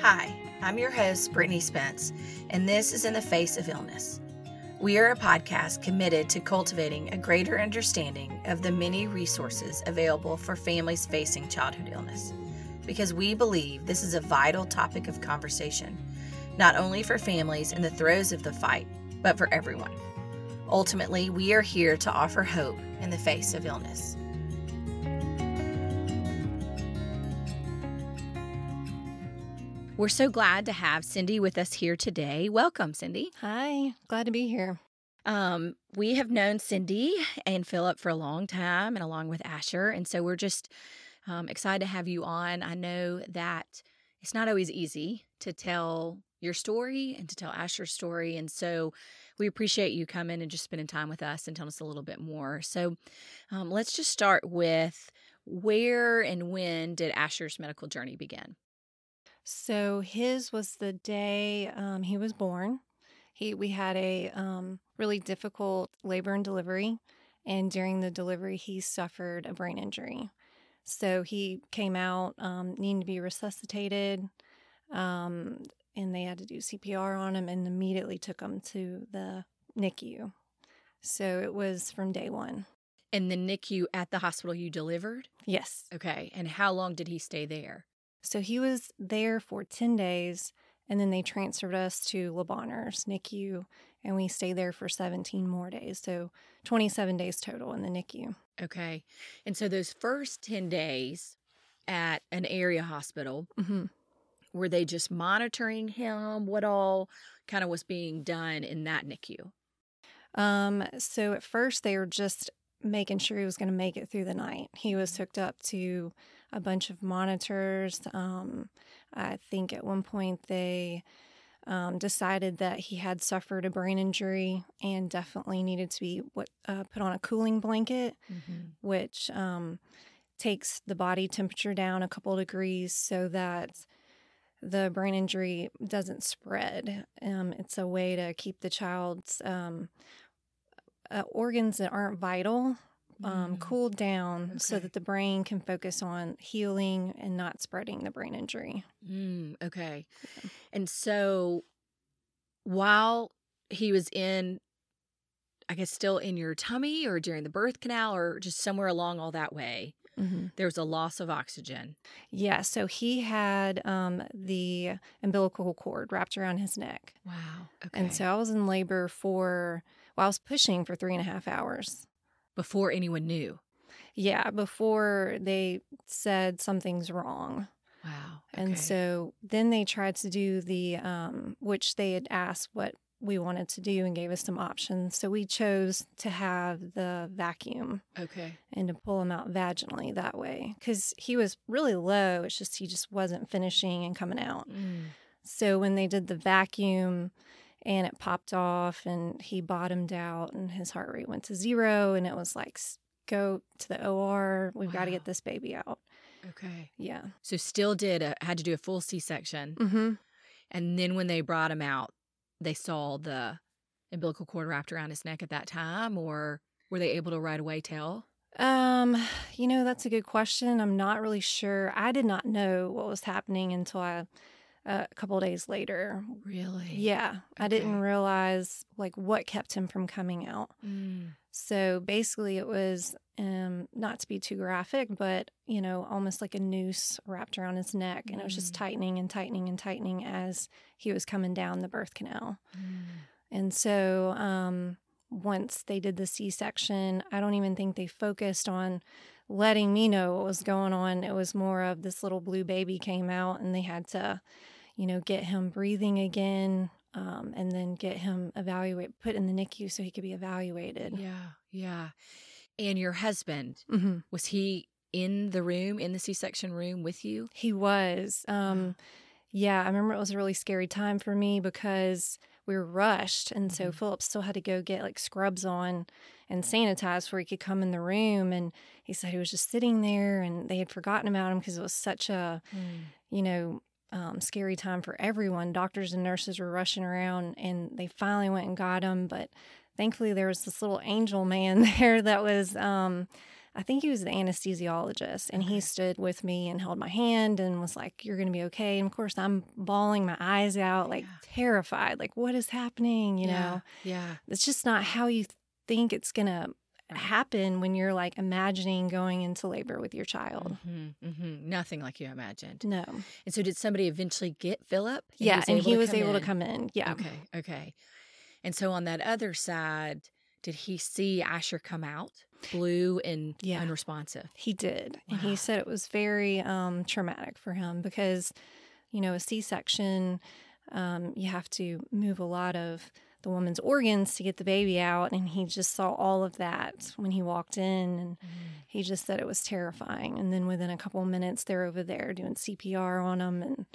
Hi, I'm your host, Brittany Spence, and this is In the Face of Illness. We are a podcast committed to cultivating a greater understanding of the many resources available for families facing childhood illness, because we believe this is a vital topic of conversation, not only for families in the throes of the fight, but for everyone. Ultimately, we are here to offer hope in the face of illness. We're so glad to have Cindy with us here today. Welcome, Cindy. Hi, glad to be here. Um, we have known Cindy and Philip for a long time, and along with Asher, and so we're just um, excited to have you on. I know that it's not always easy to tell your story and to tell Asher's story, and so we appreciate you coming and just spending time with us and telling us a little bit more. So, um, let's just start with where and when did Asher's medical journey begin? So his was the day um, he was born. He we had a um, really difficult labor and delivery, and during the delivery he suffered a brain injury. So he came out um, needing to be resuscitated, um, and they had to do CPR on him, and immediately took him to the NICU. So it was from day one. And the NICU at the hospital you delivered? Yes. Okay. And how long did he stay there? So he was there for 10 days, and then they transferred us to Le Bonheurs, NICU, and we stayed there for 17 more days. So 27 days total in the NICU. Okay. And so those first 10 days at an area hospital, Mm-hmm. were they just monitoring him? What all kind of was being done in that NICU? Um, so at first they were just making sure he was going to make it through the night. He was hooked up to a bunch of monitors. Um, I think at one point they um, decided that he had suffered a brain injury and definitely needed to be what uh, put on a cooling blanket, Mm-hmm. which um, takes the body temperature down a couple degrees so that the brain injury doesn't spread. Um, it's a way to keep the child's um, uh, organs that aren't vital um, Mm. cooled down so that the brain can focus on healing and not spreading the brain injury. Mm, okay. And so while he was in, I guess, still in your tummy or during the birth canal or just somewhere along all that way, there was a loss of oxygen. Yeah, so he had um, the umbilical cord wrapped around his neck. Wow. Okay. And so I was in labor for, well, I was pushing for three and a half hours. Before anyone knew. Yeah, before they said something's wrong. Wow. Okay. And so then they tried to do the, um, which they had asked what we wanted to do and gave us some options. So we chose to have the vacuum Okay. and to pull him out vaginally that way because he was really low. It's just he just wasn't finishing and coming out. Mm. So when they did the vacuum and it popped off and he bottomed out and his heart rate went to zero and it was like, go to the OR. We've got to get this baby out. Okay. Yeah. So still did a, had to do a full C section, Mm-hmm. and then when they brought him out, they saw the umbilical cord wrapped around his neck at that time, or were they able to right away tell? Um, you know, that's a good question. I'm not really sure. I did not know what was happening until I, uh, a couple days later. Really? Yeah, I didn't realize like what kept him from coming out. Mm. So basically, it was um, not to be too graphic, but you know, almost like a noose wrapped around his neck, and it was just Mm. tightening and tightening and tightening as he was coming down the birth canal. Mm. And so, um, once they did the C section, I don't even think they focused on letting me know what was going on. It was more of this little blue baby came out, and they had to, you know, get him breathing again. Um, and then get him evaluate, put in the NICU so he could be evaluated. Yeah. Yeah. And your husband hmm was he in the room in the C section room with you? He was. Um, yeah, I remember it was a really scary time for me because we were rushed. And so Mhm. Philip still had to go get like scrubs on and sanitize before he could come in the room. And he said he was just sitting there and they had forgotten about him because it was such a, you know, um, scary time for everyone. Doctors and nurses were rushing around and they finally went and got him. But thankfully, there was this little angel man there that was um, I think he was the anesthesiologist, and he stood with me and held my hand and was like, You're going to be okay. And of course, I'm bawling my eyes out, like Yeah. terrified, like, What is happening? You know, Yeah. it's just not how you think it's going to happen when you're like imagining going into labor with your child. hmm hmm Nothing like you imagined. No. And so, did somebody eventually get Philip? yeah. and he was able in? to come in. Yeah. Okay. Okay. And so, on that other side, did he see Asher come out blue and Yeah. unresponsive? He did. And he said it was very um, traumatic for him because, you know, a C section, um, you have to move a lot of the woman's organs to get the baby out. And he just saw all of that when he walked in. And he just said it was terrifying. And then within a couple of minutes, they're over there doing CPR on him. And,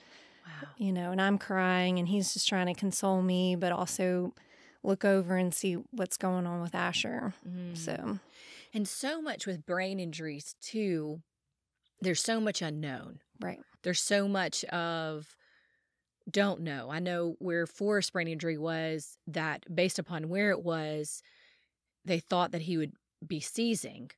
Wow. you know, and I'm crying and he's just trying to console me, but also look over and see what's going on with Asher. Mm. So, And so much with brain injuries, too, there's so much unknown. right. There's so much of don't know. I know where Forrest's brain injury was that based upon where it was, they thought that he would be seizing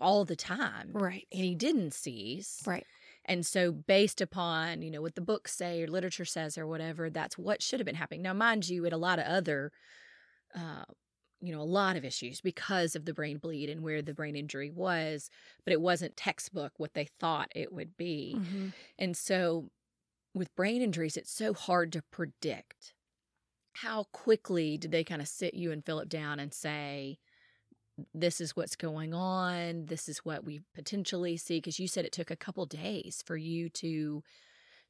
all the time. Right. And he didn't seize. Right. And so, based upon, you know, what the books say or literature says or whatever, that's what should have been happening. Now, mind you, it a lot of other, uh, you know, a lot of issues because of the brain bleed and where the brain injury was, but it wasn't textbook what they thought it would be. Mhm. And so, with brain injuries, it's so hard to predict. How quickly did they kind of sit you and Philip down and say, this is what's going on. This is what we potentially see. Because you said it took a couple days for you to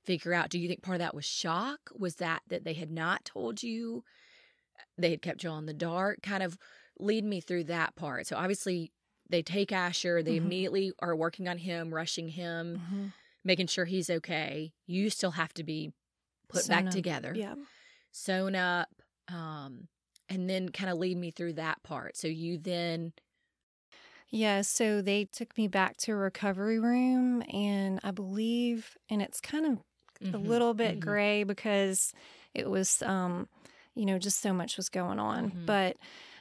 figure out. Do you think part of that was shock? Was that that they had not told you? They had kept you on the dark? Kind of lead me through that part. So obviously, they take Asher. They Mhm. immediately are working on him, rushing him, Mhm. making sure he's okay. You still have to be put Sewn back up. together Yeah. sewn up um and then kind of lead me through that part so you then Yeah, so they took me back to a recovery room, and I believe, and it's kind of a Mhm, little bit mhm. gray because it was, um, you know, just so much was going on. Mhm. But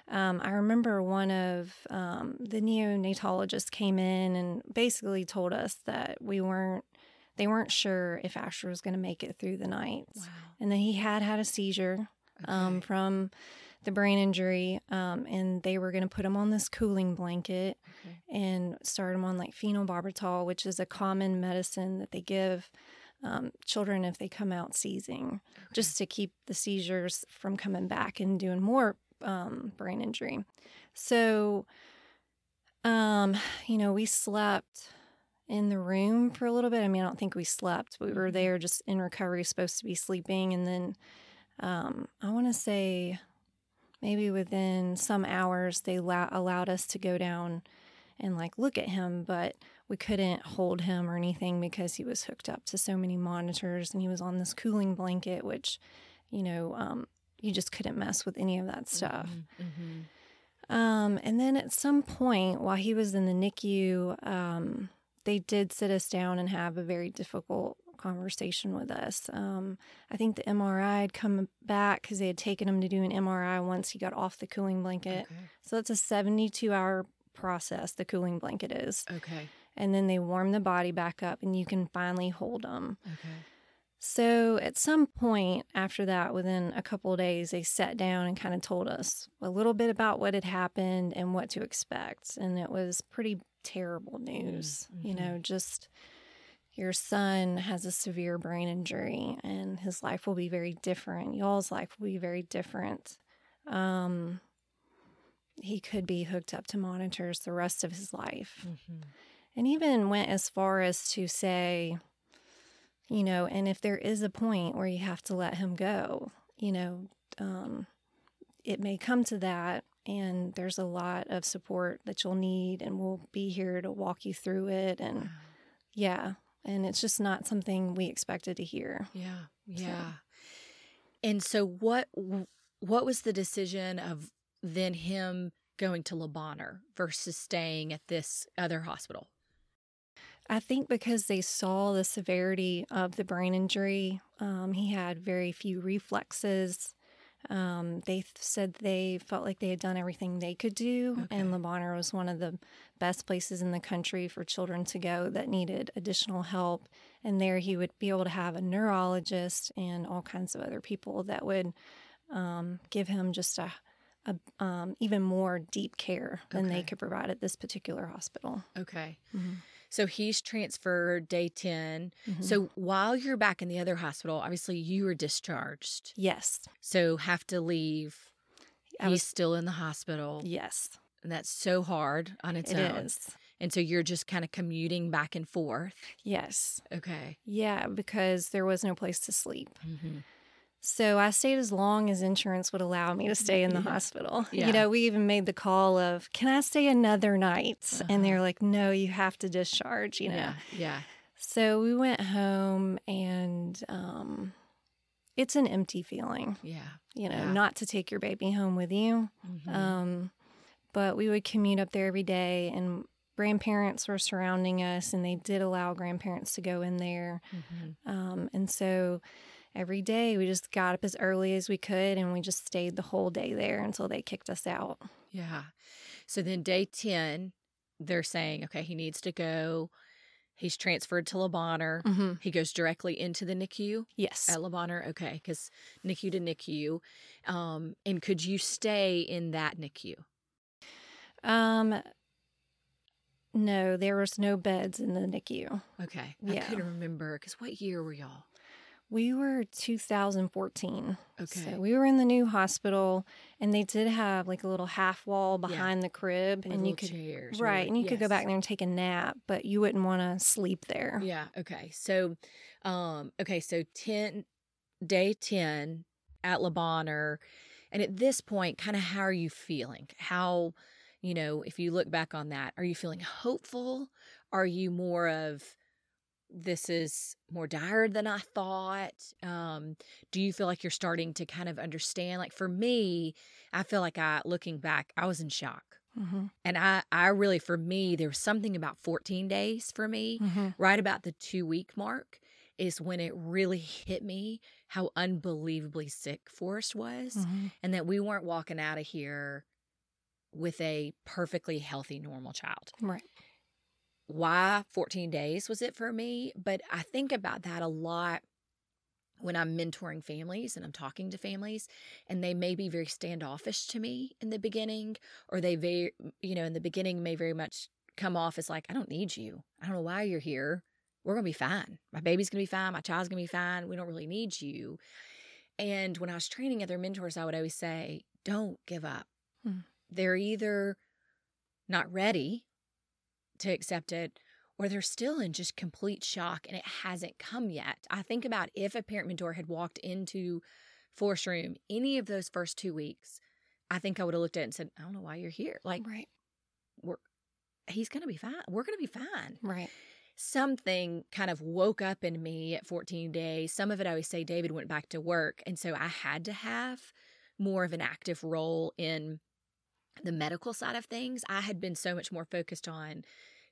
um, I remember one of um, the neonatologists came in and basically told us that we weren't, they weren't sure if Asher was going to make it through the night, wow and that he had had a seizure um, from the brain injury, um, and they were going to put him on this cooling blanket Okay. and start him on like phenobarbital, which is a common medicine that they give um, children if they come out seizing, just to keep the seizures from coming back and doing more um, brain injury. So, um, you know, we slept in the room for a little bit. I mean, I don't think we slept. We were Mhm. there just in recovery, supposed to be sleeping. And then um, I want to say maybe within some hours, they allow- allowed us to go down and like look at him, but we couldn't hold him or anything because he was hooked up to so many monitors and he was on this cooling blanket, which, you know, um, you just couldn't mess with any of that stuff. Mhm, mhm. Um, and then at some point while he was in the NICU, um, they did sit us down and have a very difficult conversation with us. Um, I think the MRI had come back because they had taken him to do an MRI once he got off the cooling blanket. okay So that's a 72 hour process, the cooling blanket is. okay And then they warm the body back up and you can finally hold them. okay So at some point after that, within a couple of days, they sat down and kind of told us a little bit about what had happened and what to expect. And it was pretty terrible news. You mhm. know, just your son has a severe brain injury and his life will be very different. Y'all's life will be very different. Um, he could be hooked up to monitors the rest of his life Mhm. and even went as far as to say, you know, and if there is a point where you have to let him go, you know, um, it may come to that, and there's a lot of support that you'll need, and we'll be here to walk you through it. And Wow. yeah, and it's just not something we expected to hear. yeah yeah and so what what was the decision of then him going to Le Bonheur versus staying at this other hospital I think because they saw the severity of the brain injury, um, he had very few reflexes. Um, they th- said they felt like they had done everything they could do, and Le Bonheur was one of the best places in the country for children to go that needed additional help. And there he would be able to have a neurologist and all kinds of other people that would um, give him just a, a um, even more deep care than they could provide at this particular hospital. Okay. Mhm. So he's transferred day 10. Mhm. So while you're back in the other hospital, obviously you were discharged. yes, So have to leave. I he's was still in the hospital. yes, And that's so hard on its it own. is. And so you're just kind of commuting back and forth. Yes, Okay. yeah, because there was no place to sleep. Mm-hmm. So I stayed as long as insurance would allow me to stay in the Yeah. hospital. Yeah. You know, we even made the call of, "Can I stay another night?" Uh-huh. And they're like, "No, you have to discharge." You know. Yeah. Yeah. So we went home, and um, it's an empty feeling. Yeah. You know, Yeah. not to take your baby home with you. Mhm. Um, but we would commute up there every day, and grandparents were surrounding us, and they did allow grandparents to go in there. Mhm. Um, and so every day we just got up as early as we could and we just stayed the whole day there until they kicked us out. Yeah. So then day 10, they're saying, okay, he needs to go. He's transferred to Le Bonheur. Mm-hmm. He goes directly into the NICU Yes. at Le Bonheur. Okay. Because NICU to NICU. Um, and could you stay in that NICU? Um, no, there was no beds in the NICU. Okay. Yeah. I couldn't remember. Because what year were y'all? We were 2014. Okay. So we were in the new hospital and they did have like a little half wall Yeah. behind the crib With and you could chairs. right, and you could go back there and take a nap, but you wouldn't want to sleep there. Yeah. Okay. So, um, okay. So 10, day 10 at Le Bonheur. And at this point, kind of how are you feeling? How, you know, if you look back on that, are you feeling hopeful? Are you more of, this is more dire than I thought? Um, do you feel like you're starting to kind of understand? Like for me, I feel like I, looking back, I was in shock. Mm-hmm. And I, I really, for me, there was something about 14 days for me Mm-hmm. right about the two week mark is when it really hit me how unbelievably sick Forrest was Mm-hmm. and that we weren't walking out of here with a perfectly healthy, normal child. Right. Why 14 days was it for me? But I think about that a lot when I'm mentoring families and I'm talking to families, and they may be very standoffish to me in the beginning, or they very, you know, in the beginning may very much come off as like, I don't need you. I don't know why you're here. We're going to be fine. My baby's going to be fine. My child's going to be fine. We don't really need you. And when I was training other mentors, I would always say, don't give up. Hmm. They're either not ready to accept it or they're still in just complete shock and it hasn't come yet. I think about if a parent mentor had walked into Forrest Room any of those first two weeks, I think I would have looked at it and said, I don't know why you're here. Like, Right. we're, he's going to be fine. We're going to be fine. Right. Something kind of woke up in me at 14 days. Some of it, I always say, David went back to work. And so I had to have more of an active role in the medical side of things. I had been so much more focused on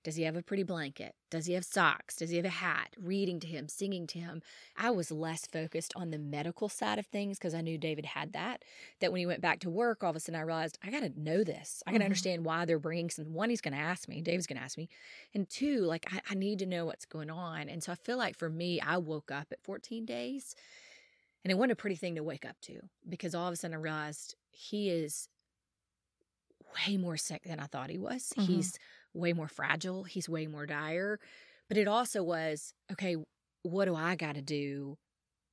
does he have a pretty blanket? Does he have socks? Does he have a hat? Reading to him, singing to him. I was less focused on the medical side of things because I knew David had that. That when he went back to work, all of a sudden I realized I got to know this. I got to Mhm. understand why they're bringing some. One, he's going to ask me. David's going to ask me. And two, like I, I need to know what's going on. And so I feel like for me, I woke up at 14 days and it wasn't a pretty thing to wake up to because all of a sudden I realized he is way more sick than I thought he was. Mhm. He's way more fragile. He's way more dire. But it also was okay, what do I got to do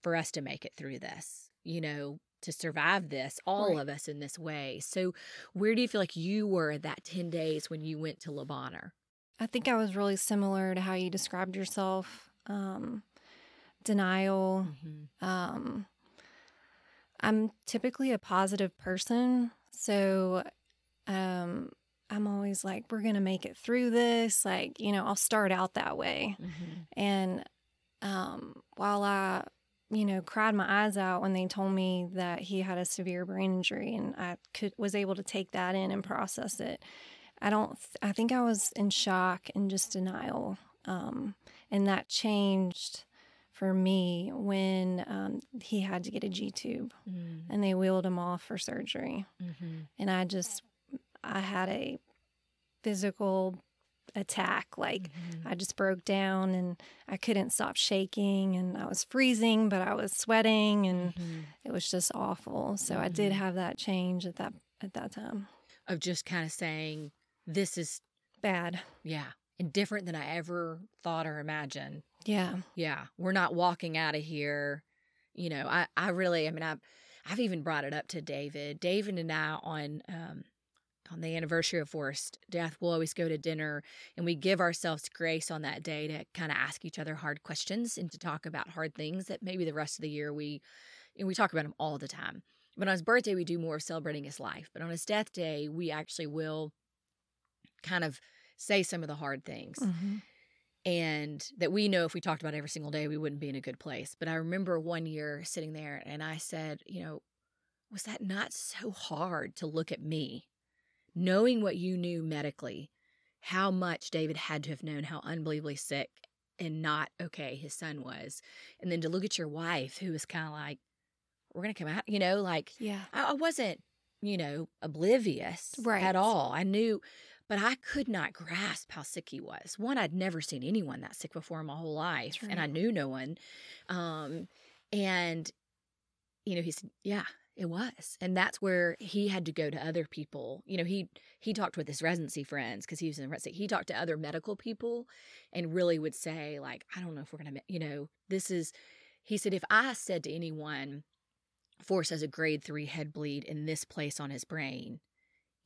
for us to make it through this? You know, to survive this, all Right. of us in this way. So, where do you feel like you were at that 10 days when you went to Le Bonheur? I think I was really similar to how you described yourself. Um, denial. Mm-hmm. Um, I'm typically a positive person, so um, I'm always like, "We're gonna make it through this." Like, you know, I'll start out that way, Mm-hmm. and um, while I, you know, cried my eyes out when they told me that he had a severe brain injury, and I could was able to take that in and process it. I don't. th- I think I was in shock and just denial, um, and that changed for me when um, he had to get a G tube mm. and they wheeled him off for surgery. Mm-hmm. And I just, I had a physical attack. Like mm-hmm. I just broke down and I couldn't stop shaking and I was freezing, but I was sweating and mm-hmm. it was just awful. So I did mm-hmm. have that change at that at that time. Of just kind of saying, This is bad. Yeah. And different than I ever thought or imagined. Yeah. Yeah. We're not walking out of here. You know, I, I really I mean I I've even brought it up to David. David and I on um on the anniversary of Forrest death, we'll always go to dinner and we give ourselves grace on that day to kind of ask each other hard questions and to talk about hard things that maybe the rest of the year we and we talk about them all the time. But on his birthday, we do more of celebrating his life. But on his death day, we actually will kind of say some of the hard things. Mm-hmm. And that we know if we talked about every single day, we wouldn't be in a good place. But I remember one year sitting there and I said, you know, was that not so hard to look at me knowing what you knew medically, how much David had to have known how unbelievably sick and not okay his son was. And then to look at your wife, who was kind of like, we're going to come out, you know, like, yeah, I, I wasn't, you know, oblivious right. at all. I knew, but I could not grasp how sick he was. One, I'd never seen anyone that sick before in my whole life, and I knew no one. Um, and, you know, he said, yeah, it was. And that's where he had to go to other people. You know, he he talked with his residency friends because he was in residency. He talked to other medical people and really would say like, I don't know if we're going to, you know, this is he said if I said to anyone Forrest has a grade 3 head bleed in this place on his brain,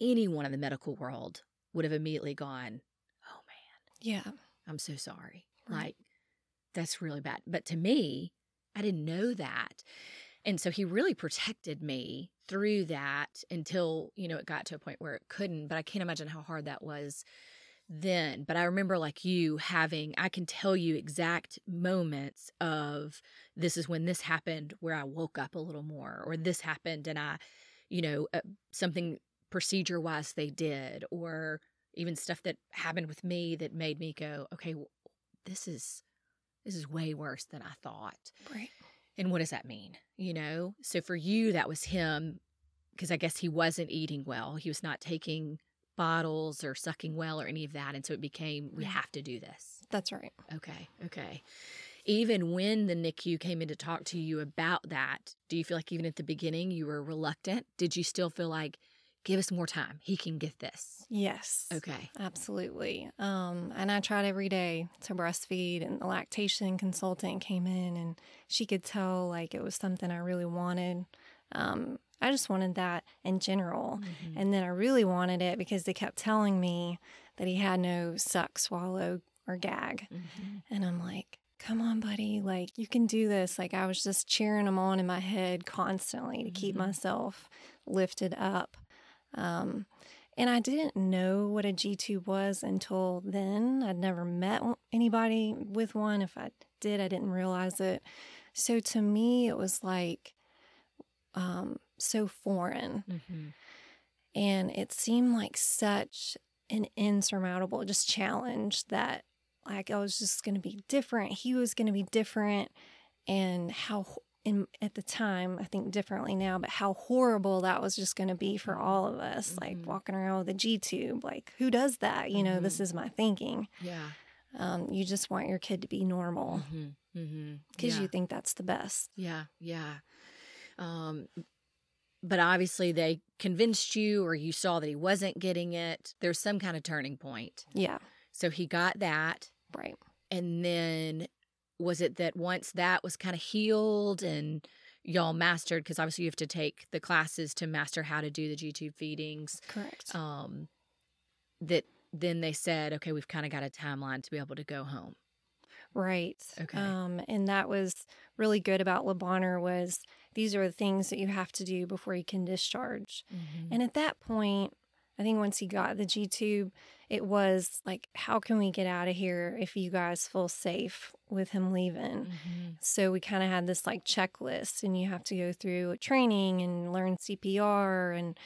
anyone in the medical world would have immediately gone, "Oh man. Yeah. I'm so sorry." Right. Like that's really bad. But to me, I didn't know that. And so he really protected me through that until, you know, it got to a point where it couldn't. But I can't imagine how hard that was then. But I remember, like you, having, I can tell you exact moments of this is when this happened where I woke up a little more, or this happened and I, you know, uh, something procedure wise they did, or even stuff that happened with me that made me go, okay, this is. This is way worse than I thought. Right. And what does that mean? You know? So for you, that was him, because I guess he wasn't eating well. He was not taking bottles or sucking well or any of that. And so it became, we have to do this. That's right. Okay. Okay. Even when the NICU came in to talk to you about that, do you feel like even at the beginning you were reluctant? Did you still feel like, give us more time. He can get this. Yes. Okay. Absolutely. Um, and I tried every day to breastfeed, and the lactation consultant came in, and she could tell like it was something I really wanted. Um, I just wanted that in general. Mm-hmm. And then I really wanted it because they kept telling me that he had no suck, swallow, or gag. Mm-hmm. And I'm like, come on, buddy. Like, you can do this. Like, I was just cheering him on in my head constantly to mm-hmm. keep myself lifted up. Um, and I didn't know what a G tube was until then. I'd never met anybody with one. If I did, I didn't realize it. So to me, it was like um, so foreign. Mm-hmm. And it seemed like such an insurmountable just challenge that like I was just going to be different. He was going to be different. And how in at the time, I think differently now, but how horrible that was just going to be for all of us, mm-hmm. like walking around with a G tube. Like, who does that? You know, mm-hmm. this is my thinking. Yeah. Um, you just want your kid to be normal because mm-hmm. mm-hmm. yeah. you think that's the best. Yeah. Yeah. Um, but obviously they convinced you or you saw that he wasn't getting it. There's some kind of turning point. Yeah. So he got that. Right. And then was it that once that was kind of healed and y'all mastered because obviously you have to take the classes to master how to do the G tube feedings. Correct. Um, that then they said, okay, we've kind of got a timeline to be able to go home. Right. Okay. Um, and that was really good about Le Bonheur was these are the things that you have to do before you can discharge. Mm-hmm. And at that point, I think once he got the G tube, it was like, how can we get out of here if you guys feel safe with him leaving? Mm-hmm. So we kind of had this like checklist, and you have to go through training and learn CPR and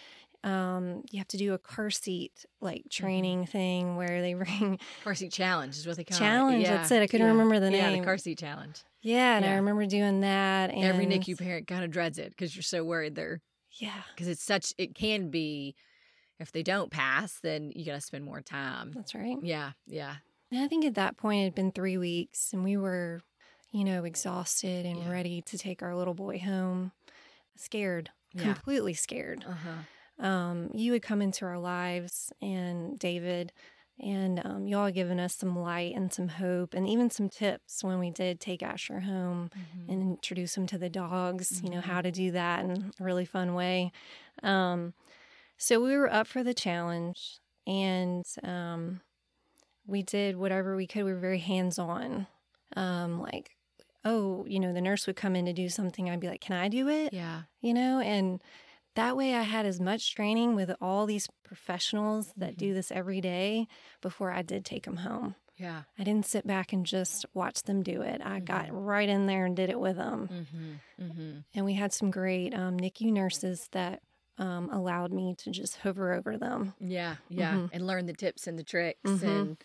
um, you have to do a car seat like Mm-hmm. training thing where they bring Car seat challenge is what they call challenge. it. Yeah, That's it. I couldn't yeah. remember the Yeah, name. the car seat challenge. yeah, and I remember doing that. And Every NICU parent kind of dreads it because you're so worried they're Yeah, because it's such it can be if they don't pass then you got to spend more time. that's right. Yeah, yeah, And I think at that point it had been three weeks, and we were, you know, exhausted and Yeah. ready to take our little boy home. Scared, Yeah. completely scared. uh huh. um, you had come into our lives and David, and um, y'all had given us some light and some hope and even some tips when we did take Asher home and introduce him to the dogs, you know, how to do that in a really fun way. Um, so we were up for the challenge and um, we did whatever we could. We were very hands on. Um, like, oh, you know, the nurse would come in to do something. I'd be like, can I do it? Yeah, you know, and that way I had as much training with all these professionals that do this every day before I did take them home. yeah. I didn't sit back and just watch them do it. I got right in there and did it with them. Mm-hmm. Mm-hmm. And we had some great um, NICU nurses that um, allowed me to just hover over them. Yeah, yeah, Mhm. and learn the tips and the tricks Mhm. and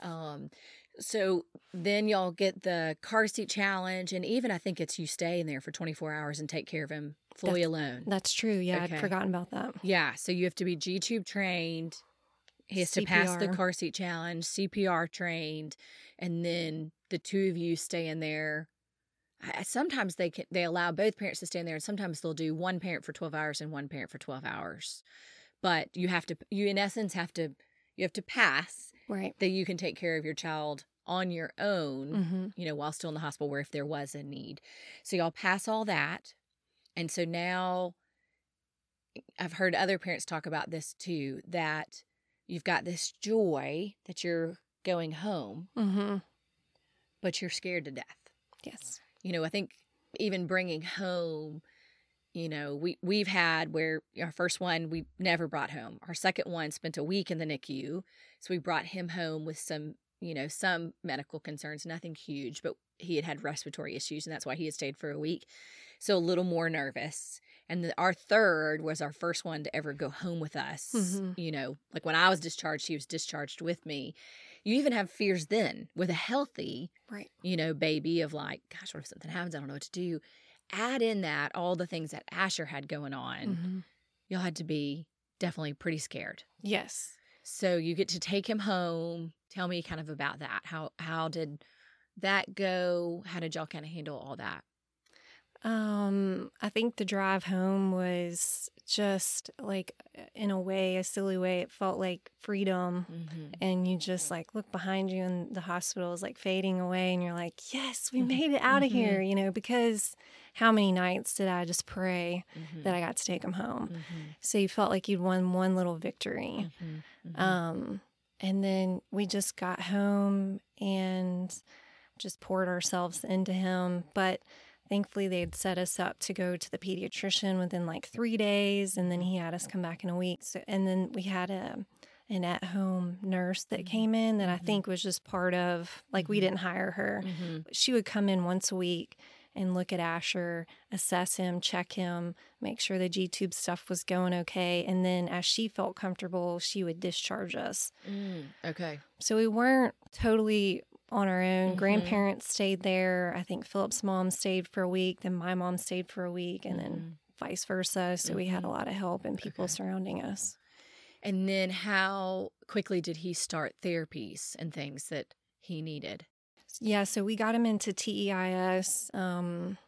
um so then y'all get the car seat challenge and even I think it's you stay in there for 24 hours and take care of him fully alone. That's true. Yeah, Okay. I'd forgotten about that. Yeah, so you have to be G tube trained. He has to pass the car seat challenge, CPR trained, and then the two of you stay in there. I, sometimes they can they allow both parents to stay in there, and sometimes they'll do one parent for twelve hours and one parent for twelve hours. But you have to you in essence have to you have to pass Right. that you can take care of your child on your own hmm you know, while still in the hospital where if there was a need. So y'all pass all that. And so now I've heard other parents talk about this too that you've got this joy that you're going home, hmm but you're scared to death. Yes. You know, I think even bringing home, you know, we we've had where our first one we never brought home. Our second one spent a week in the NICU, so we brought him home with some, you know, some medical concerns, nothing huge, but he had had respiratory issues, and that's why he had stayed for a week. So a little more nervous. And the, our third was our first one to ever go home with us. Mhm. You know, like when I was discharged, he was discharged with me. You even have fears then with a healthy Right. you know, baby of like, gosh, what if something happens? I don't know what to do. Add in that all the things that Asher had going on. hmm Y'all had to be definitely pretty scared. Yes. So you get to take him home. Tell me kind of about that. How how did that go? How did y'all kind of handle all that? Um, I think the drive home was just like, in a way, a silly way. It felt like freedom. Mm-hmm. And you just like look behind you, and the hospital is like fading away, and you're like, yes, we Mhm. made it out of Mhm. here, you know, because how many nights did I just pray Mm-hmm. that I got to take him home? mm-hmm. So you felt like you'd won one little victory. Mm-hmm. Um, and then we just got home and just poured ourselves into him. But thankfully, they had set us up to go to the pediatrician within like three days, and then he had us come back in a week. So, and then we had a an at home nurse that Mhm. came in that I Mhm. think was just part of like we Mhm. didn't hire her. Mm-hmm. She would come in once a week and look at Asher, assess him, check him, make sure the G tube stuff was going okay. And then as she felt comfortable, she would discharge us. Mm, okay. So we weren't totally on our own. Mhm. Grandparents stayed there. I think Philip's mom stayed for a week, then my mom stayed for a week, and then vice versa. So we had a Mhm. lot of help and people Okay. surrounding us. And then how quickly did he start therapies and things that he needed? Yeah, so we got him into TEIS um,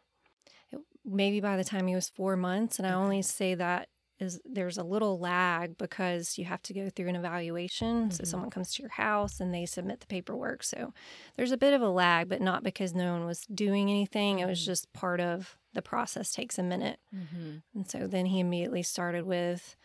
maybe by the time he was four months. And I only say that is there's a little lag because you have to go through an evaluation. So Mhm. someone comes to your house and they submit the paperwork. So there's a bit of a lag, but not because no one was doing anything. It was Mhm. just part of the process takes a minute. Mm-hmm. And so then he immediately started with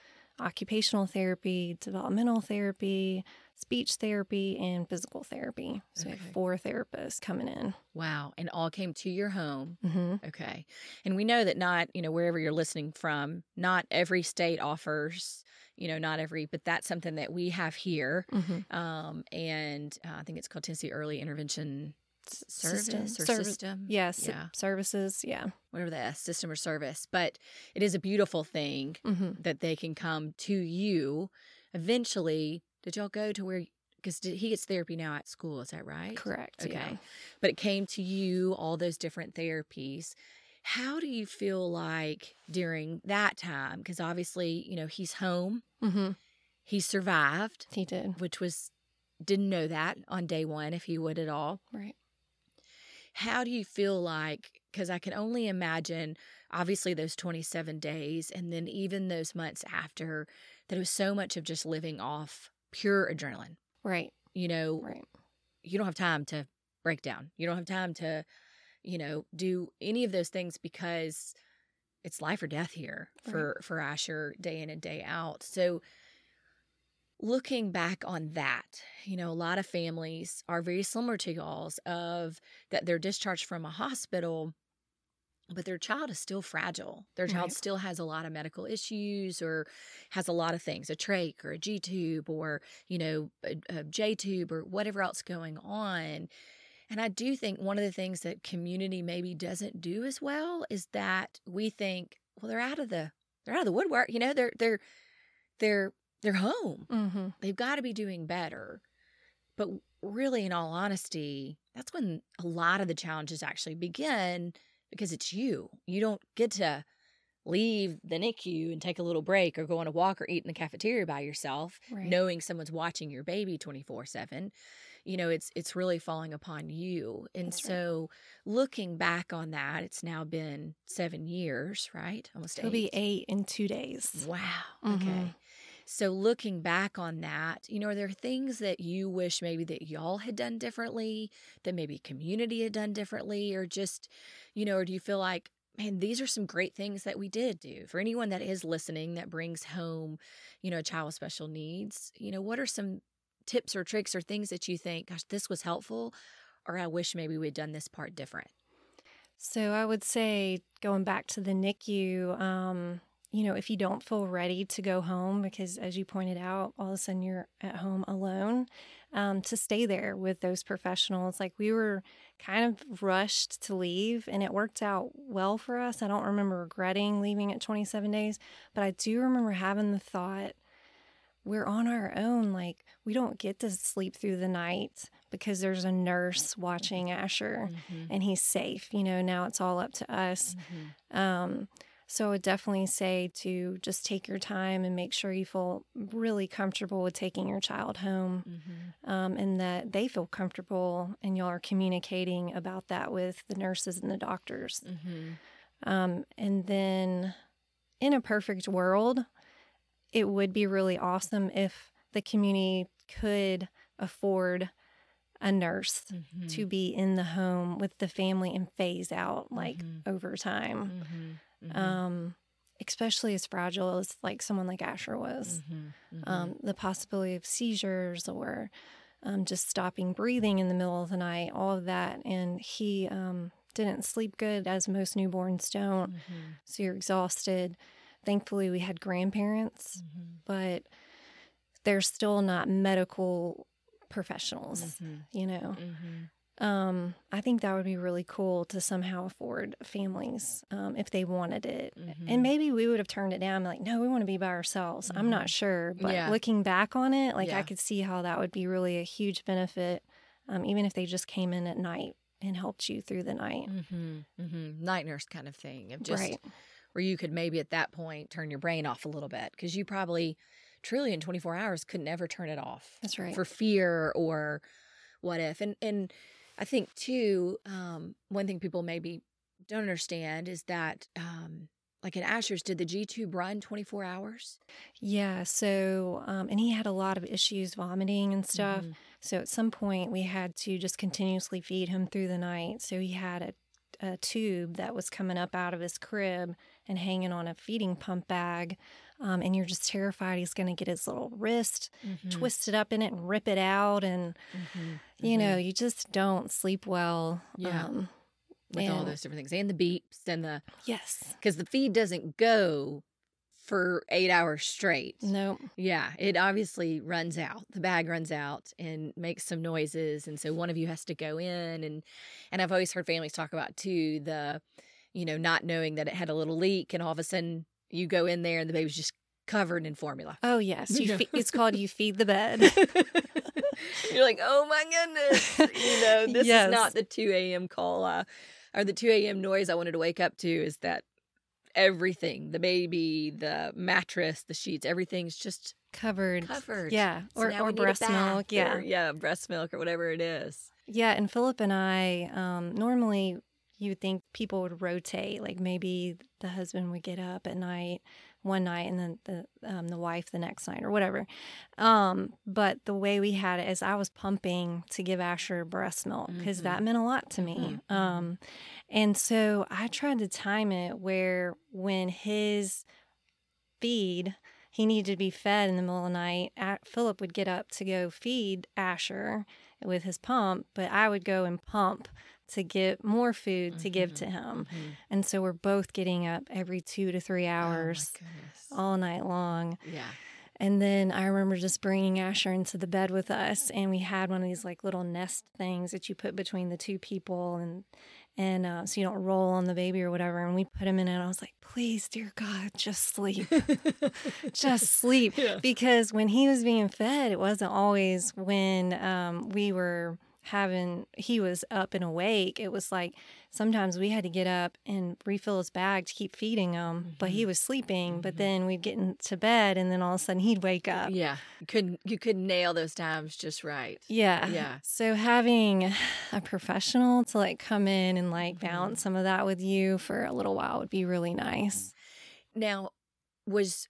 occupational therapy, developmental therapy, speech therapy, and physical therapy. So we have four therapists coming in. Wow. And all came to your home. hmm Okay. And we know that not, you know, wherever you're listening from, not every state offers, you know, not every, but that's something that we have here. hmm Um, and uh, I think it's called Tennessee Early Intervention service system, or service- system. Yes, Yeah. services. Yeah. Whatever the S, system or service. But it is a beautiful thing hmm that they can come to you. Eventually, did y'all go to where? Because he gets therapy now at school. Is that right? Correct. Okay. But it came to you, all those different therapies. How do you feel like during that time? Because obviously, you know, he's home, Yeah. hmm he survived, He did. which was, didn't know that on day one, if he would at all. Right. How do you feel like, because I can only imagine, obviously, those 27 days and then even those months after, that it was so much of just living off pure adrenaline. Right. You know, Right. you don't have time to break down. You don't have time to, you know, do any of those things because it's life or death here for for Asher day in and day out. So looking back on that, you know, a lot of families are very similar to y'all's of that they're discharged from a hospital but their child is still fragile. Their child Right. still has a lot of medical issues or has a lot of things, a trach or a G tube or, you know, a, a J tube or whatever else going on. And I do think one of the things that community maybe doesn't do as well is that we think, well, they're out of the they're out of the woodwork, you know, they're they're they're they're home. hmm They've got to be doing better. But really, in all honesty, that's when a lot of the challenges actually begin because it's you. You don't get to leave the NICU and take a little break or go on a walk or eat in the cafeteria by yourself, Right. knowing someone's watching your baby 24 7. You know, it's it's really falling upon you. And That's right. so looking back on that, it's now been seven years, right? Almost It'll be eight in two days. Wow. Mhm. Okay. So looking back on that, you know, are there things that you wish maybe that y'all had done differently, that maybe community had done differently, or just, you know, or do you feel like, man, these are some great things that we did do for anyone that is listening that brings home, you know, a child with special needs? You know, what are some tips or tricks or things that you think, gosh, this was helpful, or I wish maybe we'd done this part different? So I would say going back to the NICU, um, you know, if you don't feel ready to go home, because as you pointed out, all of a sudden you're at home alone, um, to stay there with those professionals. Like we were kind of rushed to leave and it worked out well for us. I don't remember regretting leaving at 27 days, but I do remember having the thought, we're on our own. Like we don't get to sleep through the night because there's a nurse watching Asher Mm-hmm. and he's safe. You know, now it's all up to us. Um, so I would definitely say to just take your time and make sure you feel really comfortable with taking your child home Mm-hmm. um, and that they feel comfortable and y'all are communicating about that with the nurses and the doctors. Mm-hmm. Um, and then in a perfect world, it would be really awesome if the community could afford a nurse Mm-hmm. to be in the home with the family and phase out like Mhm. over time. Mm-hmm. Um, especially as fragile as like someone like Asher was. Mm-hmm. Um, the possibility of seizures or um, just stopping breathing in the middle of the night, all of that. And he um, didn't sleep good, as most newborns don't. Mm-hmm. So you're exhausted. Thankfully, we had grandparents, Mm-hmm. but they're still not medical professionals, Mm-hmm. you know. Mm-hmm. Um, I think that would be really cool to somehow afford families um, if they wanted it. Mhm. And maybe we would have turned it down, like, no, we want to be by ourselves. I'm not sure. But Yeah. looking back on it, like, Yeah. I could see how that would be really a huge benefit, um, even if they just came in at night and helped you through the night. Mm-hmm. Mm-hmm. Night nurse kind of thing of just right. where you could maybe at that point turn your brain off a little bit because you probably truly in 24 hours could never turn it off That's right. for fear or what if and and i think too um one thing people maybe don't understand is that um like in asher's did the g-tube run 24 hours Yeah. So, um, and he had a lot of issues vomiting and stuff. Mhm. So at some point, we had to just continuously feed him through the night. So he had a, a tube that was coming up out of his crib and hanging on a feeding pump bag. Um, and you're just terrified he's going to get his little wrist Mhm. twisted up in it and rip it out. And, Mhm. you know, you just don't sleep well. Yeah. Um, with all those different things and the beeps and the yes. because the feed doesn't go for eight hours straight. Nope. Yeah, it obviously runs out. The bag runs out and makes some noises, and so one of you has to go in and and I've always heard families talk about too the, you know, not knowing that it had a little leak, and all of a sudden you go in there and the baby's just covered in formula. Oh yes, you fe- it's called you feed the bed. You're like, oh my goodness, you know, this Yes. is not the two a.m. call uh, or the two a.m. noise I wanted to wake up to. Is that everything, the baby, the mattress, the sheets, everything's just Covered. covered. Yeah, So or or we need a breast milk. Yeah, or- yeah, breast milk or whatever it is. Yeah, and Philip and I, um, normally you would think people would rotate. Like maybe the husband would get up at night one night and then the um, the wife the next night or whatever. Um, but the way we had it is I was pumping to give Asher breast milk because Mhm. that meant a lot to me. Mhm, mhm. Um, and so I tried to time it where when his feed he needed to be fed in the middle of the night. Philip would get up to go feed Asher with his pump, but I would go and pump to get more food to give to him. Mhm. And so we're both getting up every two to three hours goodness. all night long. yeah. And then I remember just bringing Asher into the bed with us, and we had one of these like little nest things that you put between the two people, and and uh, so you don't roll on the baby or whatever. And we put him in, it, and I was like, "Please, dear God, just sleep, just sleep." Yeah. Because when he was being fed, it wasn't always when um, we were having he was up and awake. It was like sometimes we had to get up and refill his bag to keep feeding him, but he Mhm. was sleeping. But Mhm. then we'd get into bed, and then all of a sudden he'd wake up. Yeah. You couldn't you couldn't nail those times just right. Yeah. Yeah. So having a professional to like come in and like Mhm. balance some of that with you for a little while would be really nice. Now, was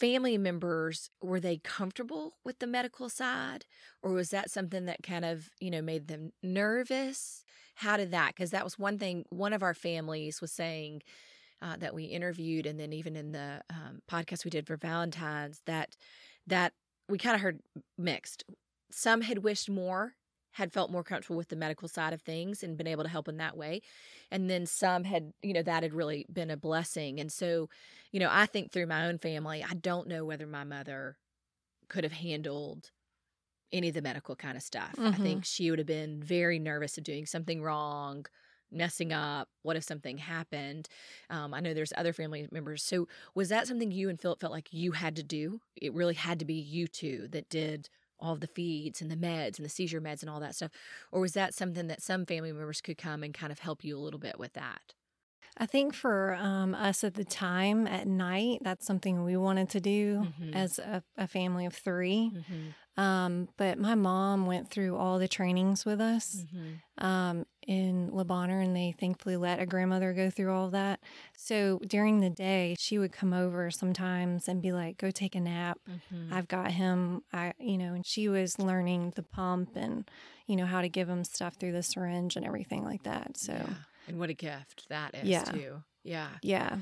family members were they comfortable with the medical side or was that something that kind of, you know, made them nervous? How did that? Cuz that was one thing one of our families was saying uh, that we interviewed and then even in the um, podcast we did for Valentine's that that we kind of heard mixed. Some had wished more, had felt more comfortable with the medical side of things and been able to help in that way. And then some had, you know, that had really been a blessing. And so, you know, I think through my own family, I don't know whether my mother could have handled any of the medical kind of stuff. I Mhm. think she would have been very nervous of doing something wrong, messing up. What if something happened? Um, I know there's other family members. So was that something you and Philip felt like you had to do? It really had to be you two that did all the feeds and the meds and the seizure meds and all that stuff? Or was that something that some family members could come and kind of help you a little bit with that? I think for um, us at the time at night, that's something we wanted to do Mhm. as a, a family of 3 Mm-hmm. Um, but my mom went through all the trainings with us Mm-hmm. um, in Le Bonheur, and they thankfully let a grandmother go through all of that. So during the day, she would come over sometimes and be like, "Go take a nap." Mm-hmm. I've got him. I, you know, and she was learning the pump and, you know, how to give him stuff through the syringe and everything like that. So, Yeah. And what a gift that is Yeah. too. Yeah. yeah.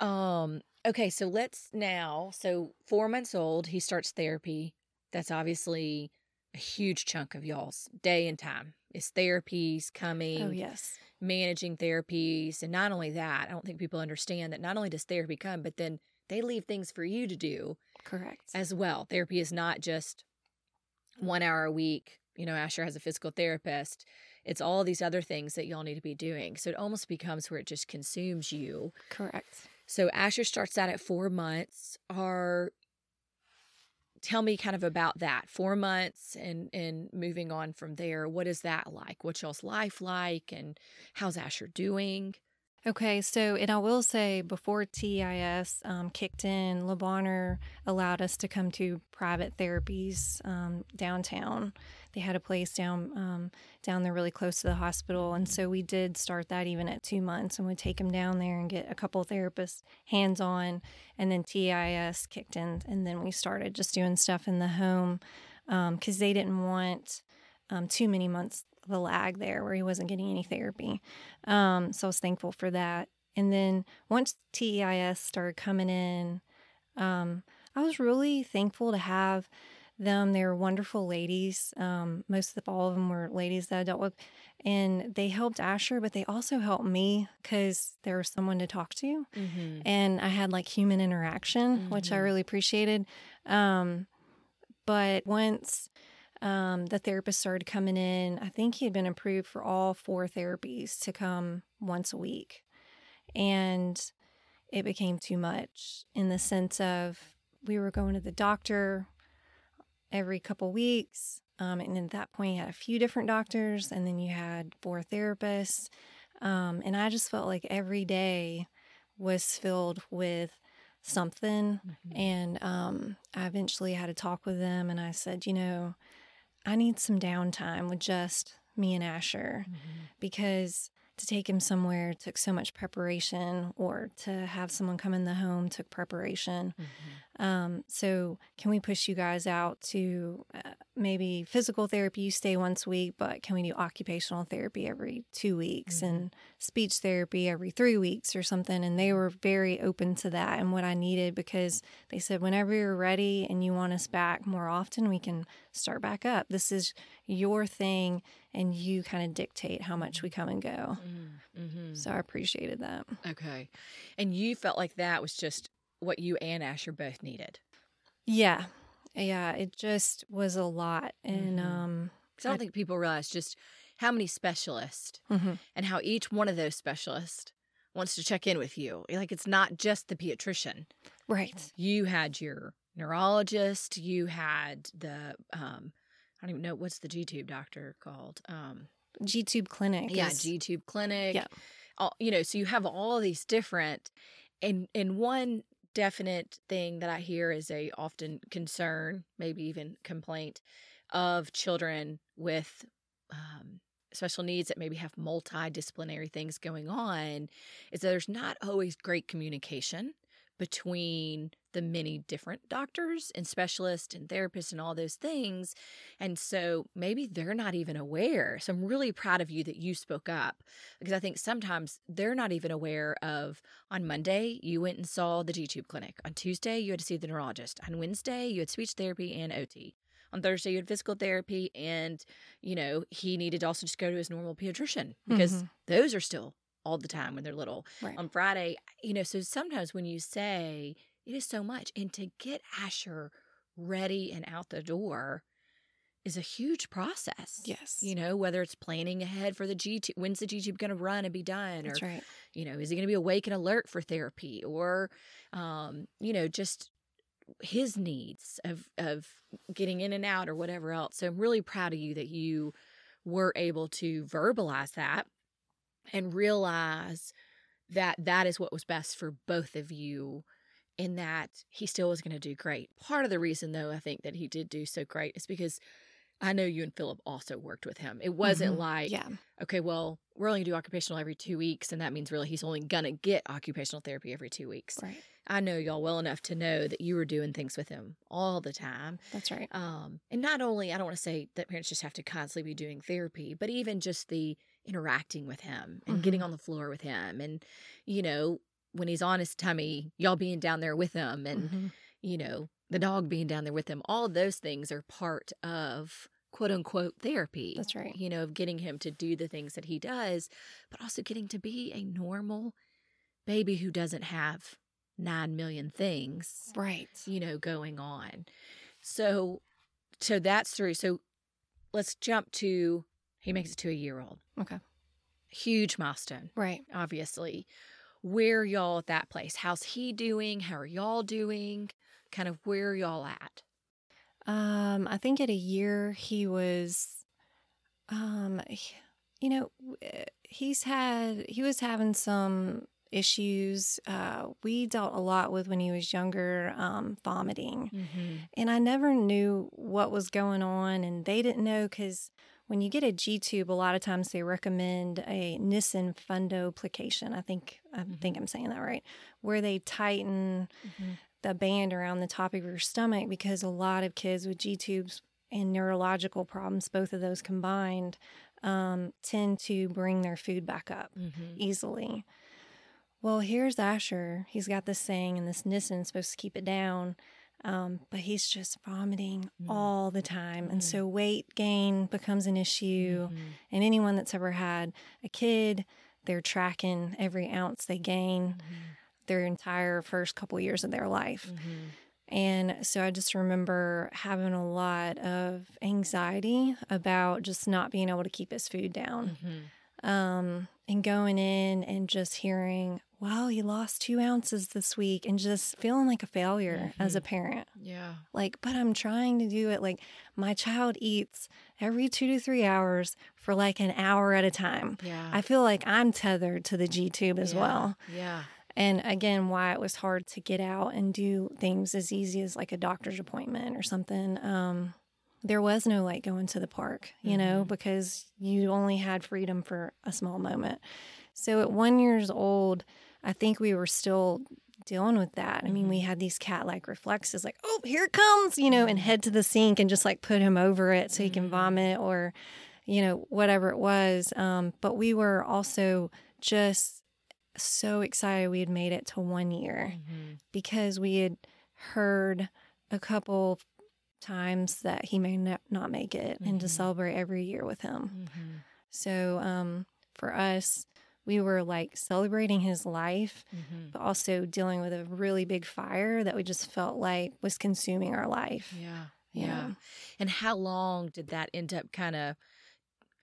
Um, okay, so let's now so four months old, he starts therapy. That's obviously a huge chunk of y'all's day and time. Is therapies oh, coming, Oh, yes. managing therapies, and not only that, I don't think people understand that not only does therapy come, but then they leave things for you to do Correct. as well. Therapy is not just one hour a week. You know, Asher has a physical therapist. It's all these other things that y'all need to be doing. So it almost becomes where it just consumes you. Correct. So Asher starts out at four months. Are tell me kind of about that four months and and moving on from there. What is that like? What's y'all's life like, and how's Asher doing? Okay, so and I will say before TEIS um, kicked in, Le allowed us to come to private therapies um, downtown. They had a place down um, down there really close to the hospital, and so we did start that even at two months, and would take him down there and get a couple therapists hands on, and then TEIS kicked in, and then we started just doing stuff in the home because they didn't want um, too many months of a lag there where he wasn't getting any therapy. Um, so I was thankful for that. And then once TEIS started coming in, um, I was really thankful to have them. They were wonderful ladies. Um, most of the, all of them were ladies that I dealt with, and they helped Asher, but they also helped me because there was someone to talk to, Mm-hmm. and I had like human interaction, which I Mhm. really appreciated. Um, but once um, the therapist started coming in, I think he had been approved for all four therapies to come once a week, and it became too much in the sense of we were going to the doctor every couple weeks. Um, and at that point, you had a few different doctors, and then you had four therapists. Um, and I just felt like every day was filled with something. Mm-hmm. And um, I eventually had a talk with them, and I said, you know, I need some downtime with just me and Asher Mm-hmm. because to take him somewhere took so much preparation, or to have someone come in the home took preparation. Mm-hmm. Um, so, can we push you guys out to uh, maybe physical therapy? You stay once a week, but can we do occupational therapy every two weeks Mhm. and speech therapy every three weeks or something? And they were very open to that and what I needed because they said, whenever you're ready and you want us back more often, we can start back up. This is your thing, and you kind of dictate how much we come and go. Mm-hmm. So, I appreciated that. Okay. And you felt like that was just what you and Asher both needed. Yeah. Yeah. It just was a lot. And, Mhm. um, I don't I- think people realize just how many specialists mhm. and how each one of those specialists wants to check in with you. Like it's not just the pediatrician. right. You had your neurologist, you had the um I don't even know what's the G tube doctor called. Um G Tube Clinic. yeah, is- G tube clinic. Yeah. All, you know, so you have all these different and and one definite thing that I hear is a often concern, maybe even complaint of children with um, special needs that maybe have multidisciplinary things going on is that there's not always great communication between the many different doctors and specialists and therapists and all those things. And so maybe they're not even aware. So I'm really proud of you that you spoke up because I think sometimes they're not even aware of on Monday, you went and saw the G Tube clinic. On Tuesday, you had to see the neurologist. On Wednesday, you had speech therapy and OT. On Thursday, you had physical therapy, and you know he needed to also just go to his normal pediatrician because Mhm. those are still all the time when they're little. Right. On Friday, you know, so sometimes when you say it is so much, and to get Asher ready and out the door is a huge process. yes. You know, whether it's planning ahead for the G tube, when's the G tube going to run and be done? That's or, right. you know, is he going to be awake and alert for therapy? Or, um, you know, just his needs of, of getting in and out or whatever else. So I'm really proud of you that you were able to verbalize that and realize that that is what was best for both of you and that he still was going to do great. Part of the reason, though, I think that he did do so great is because I know you and Philip also worked with him. It wasn't Mhm. like, yeah. okay, well, we're only going to do occupational every two weeks, and that means really he's only going to get occupational therapy every two weeks. Right. I know y'all well enough to know that you were doing things with him all the time. That's right. Um, and not only, I don't want to say that parents just have to constantly be doing therapy, but even just the interacting with him and getting Mhm. on the floor with him. And, you know, when he's on his tummy, y'all being down there with him and, Mhm. you know, the dog being down there with him, all those things are part of quote unquote therapy. That's right. You know, of getting him to do the things that he does, but also getting to be a normal baby who doesn't have nine million things Right. you know, going on. So, so that's through. So, let's jump to he makes it to a year old. Okay. Huge milestone, Right. obviously. Where y'all at that place? How's he doing? How are y'all doing? Kind of where y'all at? Um, I think at a year he was, um, he- you know, he's had he was having some issues. Uh, we dealt a lot with when he was younger, um, vomiting, Mm-hmm. and I never knew what was going on, and they didn't know because when you get a G tube, a lot of times they recommend a Nissen fundoplication. I think I Mhm. think I'm saying that right, where they tighten Mm-hmm. the band around the top of your stomach because a lot of kids with G tubes and neurological problems, both of those combined, um, tend to bring their food back up Mm-hmm. easily. Well, here's Asher. He's got this saying, and this Nissen's supposed to keep it down. Um, but he's just vomiting Mm. all the time. And Mhm. so weight gain becomes an issue. Mhm. And anyone that's ever had a kid, they're tracking every ounce they gain Mhm. their entire first couple years of their life. Mhm. And so I just remember having a lot of anxiety about just not being able to keep his food down. Mhm. Um, and going in and just hearing, wow, he lost two ounces this week, and just feeling like a failure as a parent. Yeah. Like, but I'm trying to do it. Like, my child eats every two to three hours for like an hour at a time. Yeah. I feel like I'm tethered to the G tube as Yeah. well. Yeah. And again, why it was hard to get out and do things as easy as like a doctor's appointment or something. Um, there was no like going to the park, you know, Mhm. because you only had freedom for a small moment. So at one years old, I think we were still dealing with that. I mean, we had these cat like reflexes, like, oh, here it comes, you know, and Mhm. head to the sink and just like put him over it so he can Mhm. vomit or, you know, whatever it was. Um, but we were also just so excited we had made it to one year Mhm. because we had heard a couple times that he may not, not make it and to celebrate every year with him. Mhm. So um, for us, we were like celebrating his life, Mhm. but also dealing with a really big fire that we just felt like was consuming our life. Yeah. you Yeah. And how long did that end up kind of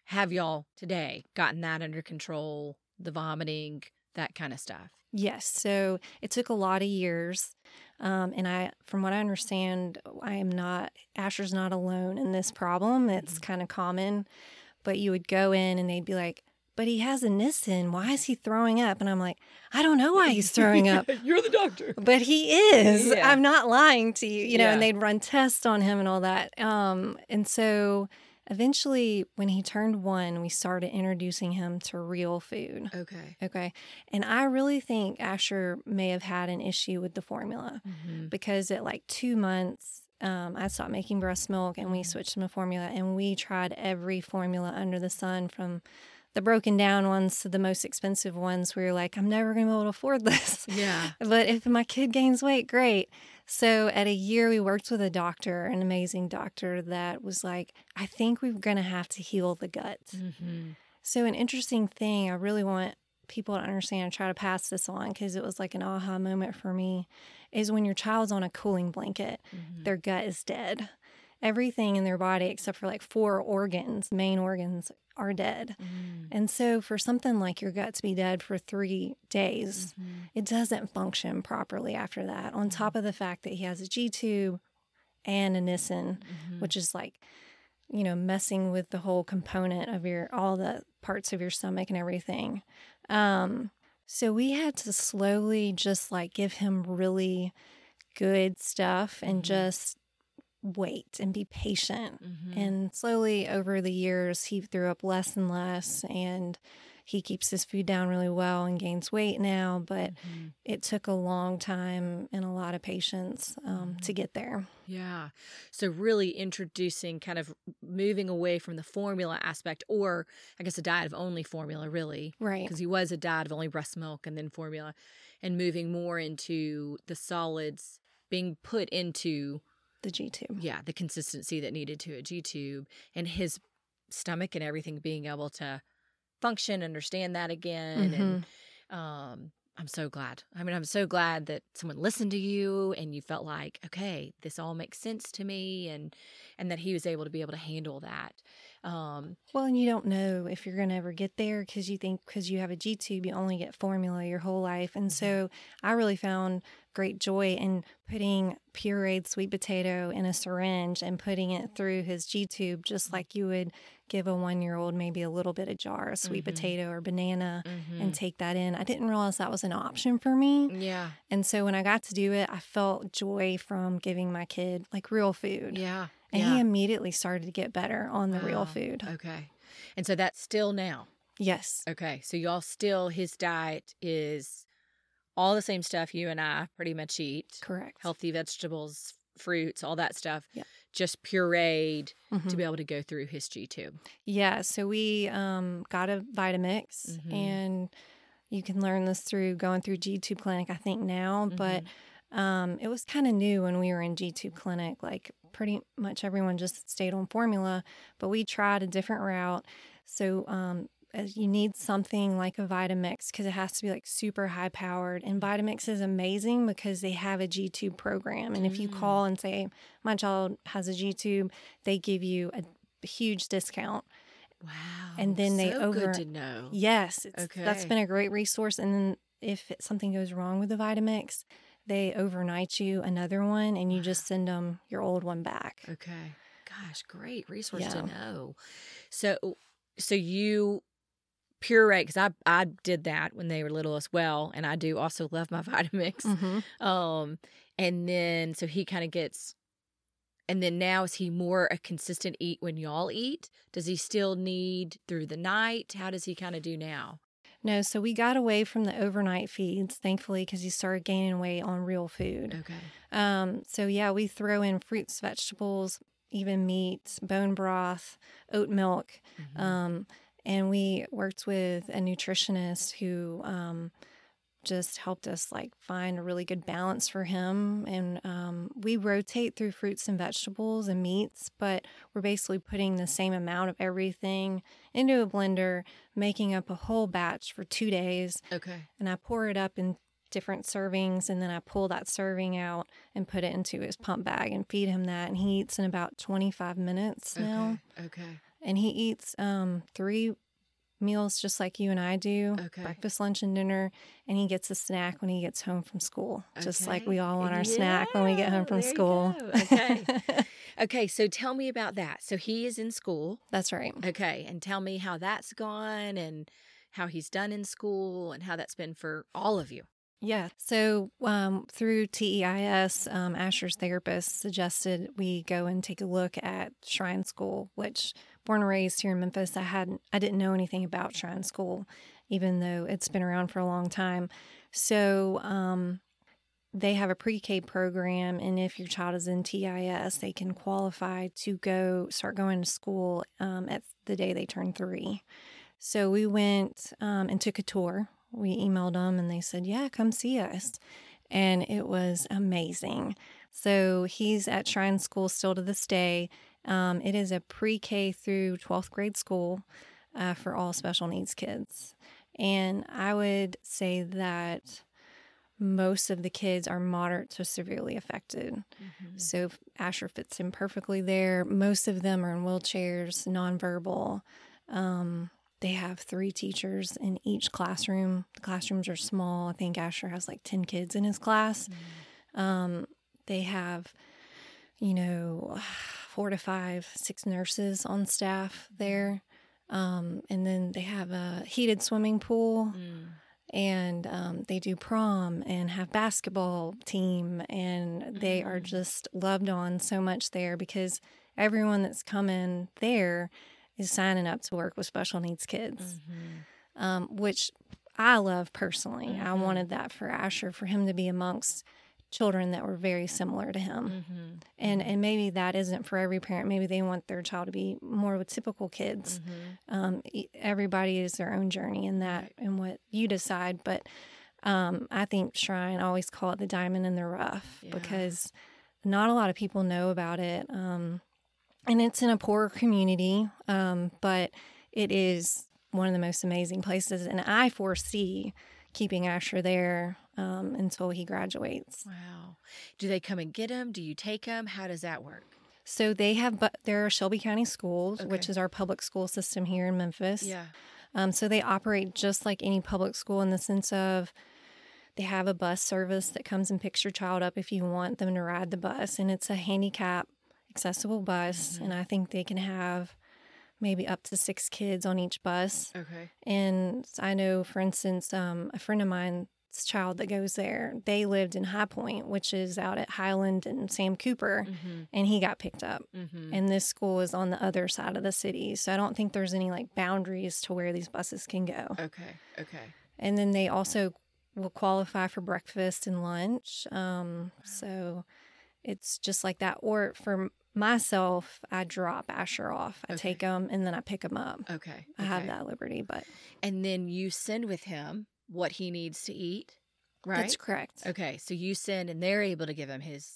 have y'all today gotten that under control? The vomiting, that kind of stuff. Yes. So it took a lot of years. Um, and I, from what I understand, I am not, Asher's not alone in this problem. It's Mhm. kind of common. But you would go in and they'd be like, but he has a Nissen. Why is he throwing up? And I'm like, I don't know why he's throwing up. You're the doctor. But he is. Yeah. I'm not lying to you, you know, and they'd run tests on him and all that. Um, and so eventually, when he turned one, we started introducing him to real food. Okay. Okay. And I really think Asher may have had an issue with the formula Mhm. because at like two months, um, I stopped making breast milk and we Mhm. switched him to formula and we tried every formula under the sun from the broken down ones to the most expensive ones. We were like, I'm never going to be able to afford this. Yeah. But if my kid gains weight, great. So at a year, we worked with a doctor, an amazing doctor that was like, I think we're going to have to heal the gut. hmm So, an interesting thing I really want people to understand, and try to pass this on because it was like an aha moment for me, is when your child's on a cooling blanket, Mm-hmm. their gut is dead. Everything in their body, except for like four organs, main organs, are dead. Mm-hmm. And so, for something like your gut to be dead for three days, Mm-hmm. it doesn't function properly after that. On top of the fact that he has a G tube and a Nissen, Mm-hmm. which is like, you know, messing with the whole component of your all the parts of your stomach and everything. Um, so we had to slowly just like give him really good stuff and Mhm. just wait and be patient. Mm-hmm. And slowly over the years, he threw up less and less, and he keeps his food down really well and gains weight now. But Mhm. it took a long time and a lot of patience um, to Mhm. get there. Yeah. So really introducing kind of moving away from the formula aspect or I guess a diet of only formula really Right. because he was a diet of only breast milk and then formula and moving more into the solids being put into The G tube. yeah, the consistency that needed to a G tube and his stomach and everything being able to function, understand that again and um I'm so glad. I mean, I'm so glad that someone listened to you and you felt like, okay, this all makes sense to me and and that he was able to be able to handle that. Um Well, and you don't know if you're going to ever get there because you think because you have a G tube, you only get formula your whole life. And so I really found great joy in putting pureed sweet potato in a syringe and putting it through his G tube, just like you would give a one year old maybe a little bit of jar of sweet Mhm. potato or banana mhm. and take that in. I didn't realize that was an option for me. yeah. And so when I got to do it, I felt joy from giving my kid like real food. Yeah. And yeah. he immediately started to get better on the real food. Okay. And so that's still now. Yes. Okay. So y'all still his diet is all the same stuff you and I pretty much eat. Correct. Healthy vegetables, fruits, all that stuff. Yeah. Just pureed Mhm. to be able to go through his G tube. Yeah. So we um, got a Vitamix, Mhm. and you can learn this through going through G Tube Clinic, I think now. But Um, it was kind of new when we were in G tube clinic. Like pretty much everyone just stayed on formula, but we tried a different route. So um, you need something like a Vitamix because it has to be like super high powered. And Vitamix is amazing because they have a G tube program. And if you Mm. call and say, my child has a G tube, they give you a huge discount. Wow. And then they so over- good to know. Yes, it's, that's Okay. been a great resource. And then if it- something goes wrong with the Vitamix, they overnight you another one and you just send them your old one back. Okay. Gosh, great resource to know. So, so you puree because I I did that when they were little as well, and I do also love my Vitamix. Mm-hmm. Um, and then so he kind of gets, and then now is he more a consistent eat when y'all eat? Does he still need through the night? How does he kind of do now? No, so we got away from the overnight feeds, thankfully, because he started gaining weight on real food. Okay. Um, so yeah, we throw in fruits, vegetables, even meats, bone broth, oat milk. Mhm. Um, and we worked with a nutritionist who um, just helped us like find a really good balance for him. And um, we rotate through fruits and vegetables and meats, but we're basically putting the same amount of everything into a blender, making up a whole batch for two days. okay. And I pour it up in different servings and then I pull that serving out and put it into his pump bag and feed him that. And he eats in about 25 minutes now Okay. Okay. and he eats um, three meals just like you and I do Okay. breakfast, lunch, and dinner. And he gets a snack when he gets home from school, just like we all want our snack when we get home from school. Okay. Okay. So tell me about that. So he is in school. That's right. Okay. And tell me how that's gone and how he's done in school and how that's been for all of you. Yeah. So um, through TEIS, um, Asher's therapist suggested we go and take a look at Shrine School, which born and raised here in Memphis, I hadn't, I didn't know anything about Shrine School, even though it's been around for a long time. So um, they have a pre-K program, and if your child is in TEIS, they can qualify to go start going to school um, at the day they turn three. So we went um, and took a tour. We emailed them, and they said, "Yeah, come see us," and it was amazing. So he's at Shrine School still to this day. Um, it is a pre-K through 12th grade school uh, for all special needs kids, and I would say that most of the kids are moderate to severely affected. So Asher fits in perfectly there. Most of them are in wheelchairs, nonverbal. Um, they have three teachers in each classroom. The classrooms are small. I think Asher has like 10 kids in his class. Um, they have, you know, four to five, six nurses on staff there. Um, and then they have a heated swimming pool Mm. and um, they do prom and have basketball team and they are Mm. just loved on so much there because everyone that's coming there is signing up to work with special needs kids Mhm. um, which i love personally i Mhm. wanted that for asher for him to be amongst children that were very similar to him. Mhm. and and maybe that isn't for every parent. Maybe they want their child to be more with typical kids. Mhm. um, everybody is their own journey in that and what you decide. But um, i think shrine always call it the diamond in the rough Yeah. because not a lot of people know about it. Um, and it's in a poor community um, but it is one of the most amazing places. And i foresee keeping asher there um, until he graduates Wow. Do they come and get him? Do you take him? How does that work? so they have but there are shelby county schools which is our public school system here in memphis Yeah. Um, so they operate just like any public school in the sense of they have a bus service that comes and picks your child up if you want them to ride the bus, and it's a handicap accessible bus, and I think they can have maybe up to six kids on each bus. Okay. And I know, for instance, um, a friend of mine's child that goes there, they lived in High Point, which is out at Highland and Sam Cooper, Mm-hmm. and he got picked up Mm-hmm. and this school is on the other side of the city. So I don't think there's any like boundaries to where these buses can go. Okay. Okay. And then they also will qualify for breakfast and lunch. Um, so it's just like that. Or for myself, I drop Asher off. I Okay. take him and then I pick him up. Okay. I have that liberty, but And then you send with him what he needs to eat. right? That's correct. Okay, so you send and they're able to give him his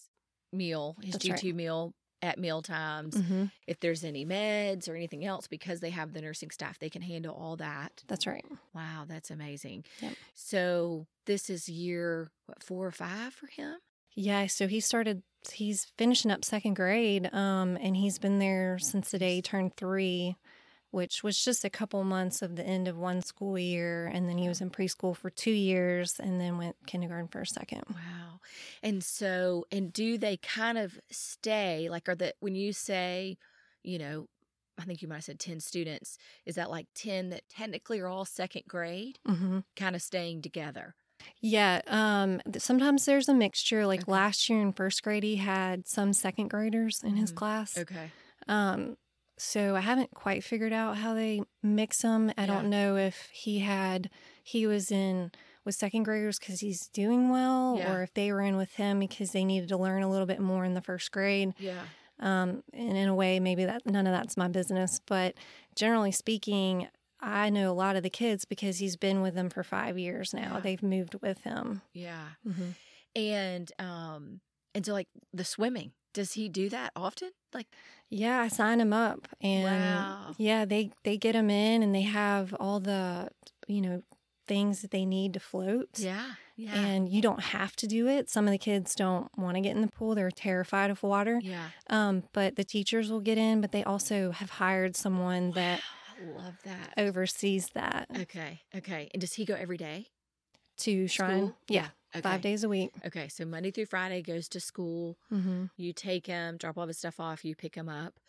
meal, his That's G tube right. meal at meal times. hmm If there's any meds or anything else, because they have the nursing staff, they can handle all that. That's right. Wow, that's amazing. Yep. So this is year what four or five for him? Yeah, so he started he's finishing up second grade um and he's been there since the day he turned 3, which was just a couple months of the end of one school year and then he was in preschool for 2 years and then went kindergarten for a second. Wow. And so, and do they kind of stay like, are the, when you say, you know, I think you might have said 10 students, is that like 10 that technically are all second grade, Mhm. kind of staying together? Yeah, um sometimes there's a mixture like Okay. last year in first grade he had some second graders in his Mhm. class. Okay. Um, so I haven't quite figured out how they mix them. I Yeah. don't know if he had he was in with second graders because he's doing well, Yeah. or if they were in with him because they needed to learn a little bit more in the first grade. Yeah. Um, and in a way, maybe that none of that's my business, but generally speaking. I know a lot of the kids because he's been with them for five years now. Yeah. They've moved with him. Yeah. hmm And, um, and so like the swimming, does he do that often? Like, Yeah, I sign him up, and Wow. yeah, they they get him in, and they have all the you know things that they need to float. yeah. Yeah. And you don't have to do it. Some of the kids don't want to get in the pool; they're terrified of water. yeah. Um, but the teachers will get in, but they also have hired someone that Wow, I love that. oversees that Okay. Okay. And does he go every day? to Shrine. School? Yeah, Okay. five days a week. Okay. So Monday through Friday goes to school. hmm You take him, drop all his stuff off, you pick him up.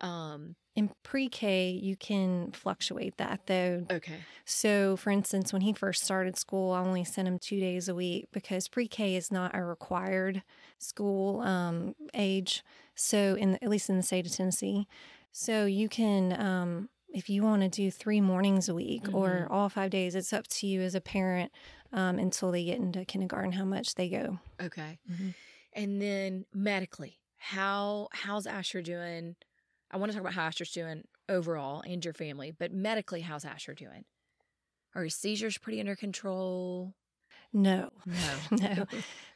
Um, In pre-K, you can fluctuate that though. okay. So, for instance, when he first started school, I only sent him two days a week because pre K is not a required school um, age. So, in at least in the state of Tennessee, so you can, um, if you want to do three mornings a week or all five days, it's up to you as a parent um, until they get into kindergarten how much they go. Okay. And then medically, how how's Asher doing? I want to talk about how Asher's doing overall and your family, but medically, how's Asher doing? Are his seizures pretty under control? No, No. no,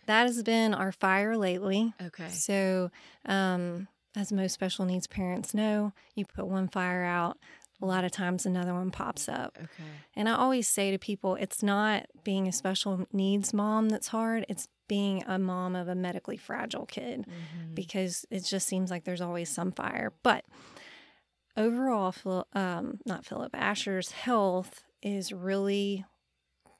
that has been our fire lately. okay. So, um, as most special needs parents know, you put one fire out, a lot of times another one pops up. Okay. And I always say to people, it's not being a special needs mom that's hard, it's being a mom of a medically fragile kid Mhm. because it just seems like there's always some fire. But overall, um, not Philip, Asher's health is really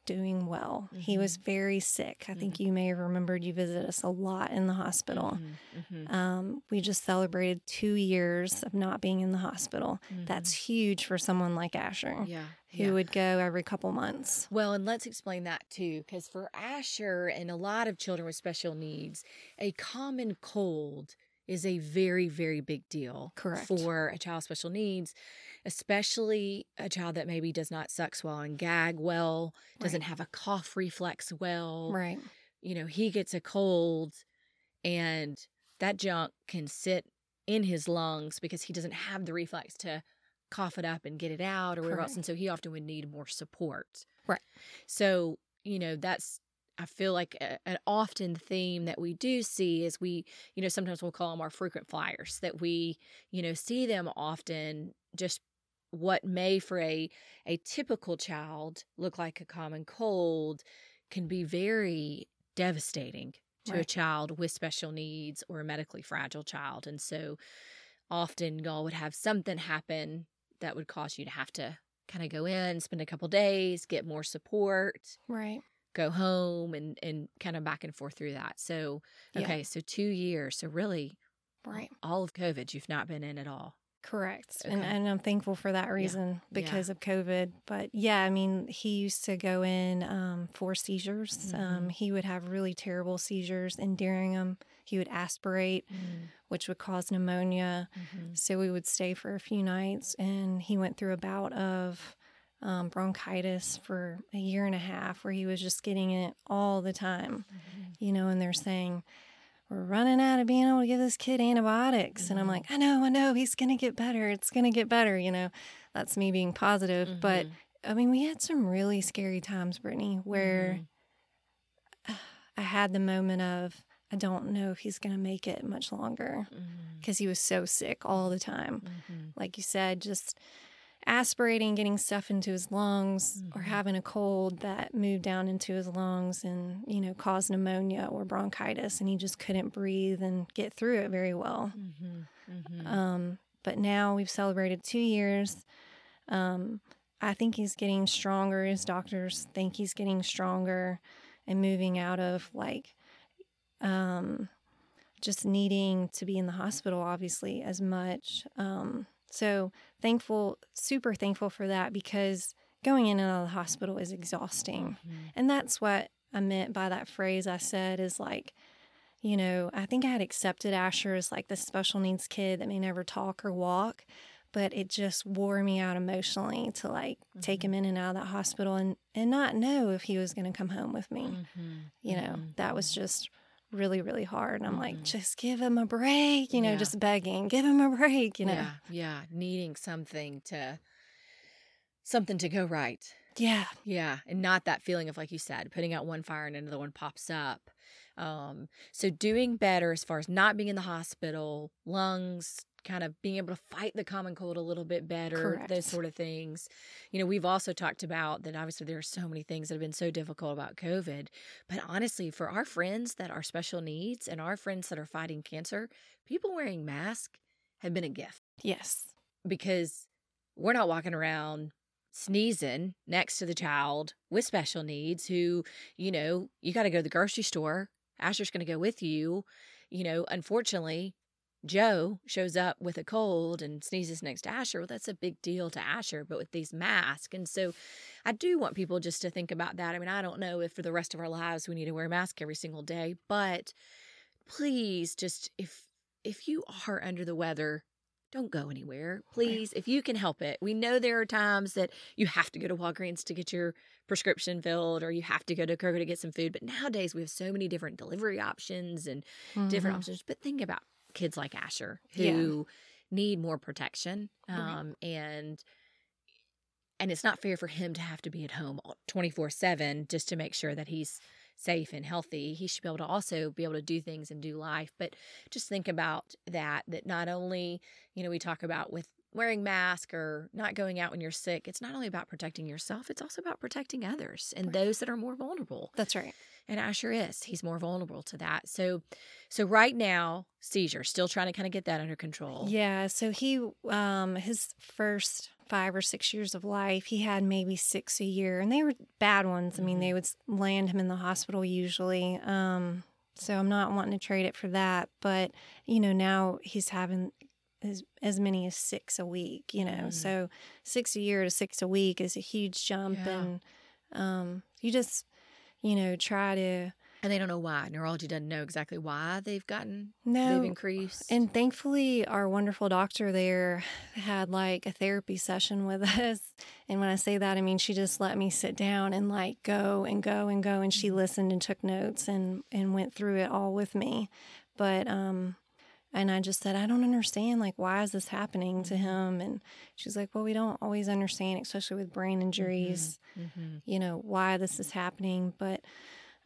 doing well. He was very sick. I think you may have remembered you visited us a lot in the hospital. Mhm. Mhm. Um, we just celebrated two years of not being in the hospital. That's huge for someone like Asher, yeah. who yeah. would go every couple months. Well, and let's explain that too, because for Asher and a lot of children with special needs, a common cold is a very, very big deal Correct. for a child with special needs, especially a child that maybe does not suck, well and gag well, doesn't have a cough reflex well. Right. You know, he gets a cold and that junk can sit in his lungs because he doesn't have the reflex to cough it up and get it out or whatever else. And so he often would need more support. Right. So, you know, that's, I feel like a, an often theme that we do see is we, you know, sometimes we'll call them our frequent flyers, that we, you know, see them often just what may for a a typical child look like a common cold can be very devastating to a child with special needs or a medically fragile child. And so often y'all would have something happen that would cause you to have to kind of go in, spend a couple days, get more support, Right. Go home and and kind of back and forth through that. So Yeah. okay, so 2 years. So really Right. all of COVID you've not been in at all. Correct. And, Okay. and I'm thankful for that reason because of COVID. But yeah, I mean, he used to go in um, for seizures. Um, he would have really terrible seizures, and during them, he would aspirate, which would cause pneumonia. Mhm. So we would stay for a few nights, and he went through a bout of um, bronchitis for a year and a half where he was just getting it all the time, you know, and they're saying, we're running out of being able to give this kid antibiotics. And I'm like, I know, I know, he's going to get better. It's going to get better. You know, that's me being positive. But Mhm. I mean, we had some really scary times, Brittany, where Mhm. I had the moment of, I don't know if he's going to make it much longer because he was so sick all the time. Like you said, just aspirating, getting stuff into his lungs, or Mhm. having a cold that moved down into his lungs and, you know, caused pneumonia or bronchitis, and he just couldn't breathe and get through it very well. Mhm. Mhm. Um, but now we've celebrated two years. Um, I think he's getting stronger. His doctors think he's getting stronger and moving out of like um, just needing to be in the hospital, obviously, as much. Um, so thankful, super thankful for that because going in and out of the hospital is exhausting. Mhm. And that's what I meant by that phrase I said is like, you know, I think I had accepted Asher as like the special needs kid that may never talk or walk, but it just wore me out emotionally to like take him in and out of that hospital and and not know if he was going to come home with me. Mhm. You know, Mhm. that was just really really hard. And I'm like, Mhm. just give him a break, you know, Yeah. just begging, give him a break, you know. Yeah, yeah, needing something to something to go right. Yeah. Yeah, and not that feeling of like you said, putting out one fire and another one pops up. Um, so doing better as far as not being in the hospital, lungs, kind of being able to fight the common cold a little bit better, Correct. those sort of things. You know, we've also talked about that obviously there are so many things that have been so difficult about COVID. But honestly, for our friends that are special needs and our friends that are fighting cancer, people wearing masks have been a gift Yes. because we're not walking around sneezing next to the child with special needs who, you know, you got to go to the grocery store. Asher's going to go with you. You know, unfortunately, Joe shows up with a cold and sneezes next to Asher. Well, that's a big deal to Asher, but with these masks. And so I do want people just to think about that. I mean, I don't know if for the rest of our lives we need to wear a mask every single day, but please just if if you are under the weather, don't go anywhere. Please, if you can help it. We know there are times that you have to go to Walgreens to get your prescription filled or you have to go to Kroger to get some food. But nowadays we have so many different delivery options and different Mhm. options. But think about kids like Asher Yeah. who need more protection. Right. Um, and and it's not fair for him to have to be at home 24 7 just to make sure that he's safe and healthy he should be able to also be able to do things and do life but just think about that that not only you know we talk about with wearing mask or not going out when you're sick it's not only about protecting yourself it's also about protecting others and Right. those that are more vulnerable That's right. and Asher is. He's more vulnerable to that. So so right now, seizure, still trying to kind of get that under control. Yeah, so he um his first 5 or 6 years of life, he had maybe 6 a year and they were bad ones. I mean, they would land him in the hospital usually. Um so I'm not wanting to trade it for that, but you know, now he's having as as many as 6 a week, you know. Mhm. So 6 a year to 6 a week is a huge jump Yeah. and um you just you know, try to And they don't know why. Neurology doesn't know exactly why they've gotten no they've increased. And thankfully, our wonderful doctor there had like a therapy session with us. And when I say that, I mean she just let me sit down and like go and go and go. And she Mhm. listened and took notes and and went through it all with me. But um, and I just said I don't understand. Like, why is this happening to Mhm. him? And she's like, Well, we don't always understand, especially with brain injuries Mhm. you know why this is happening but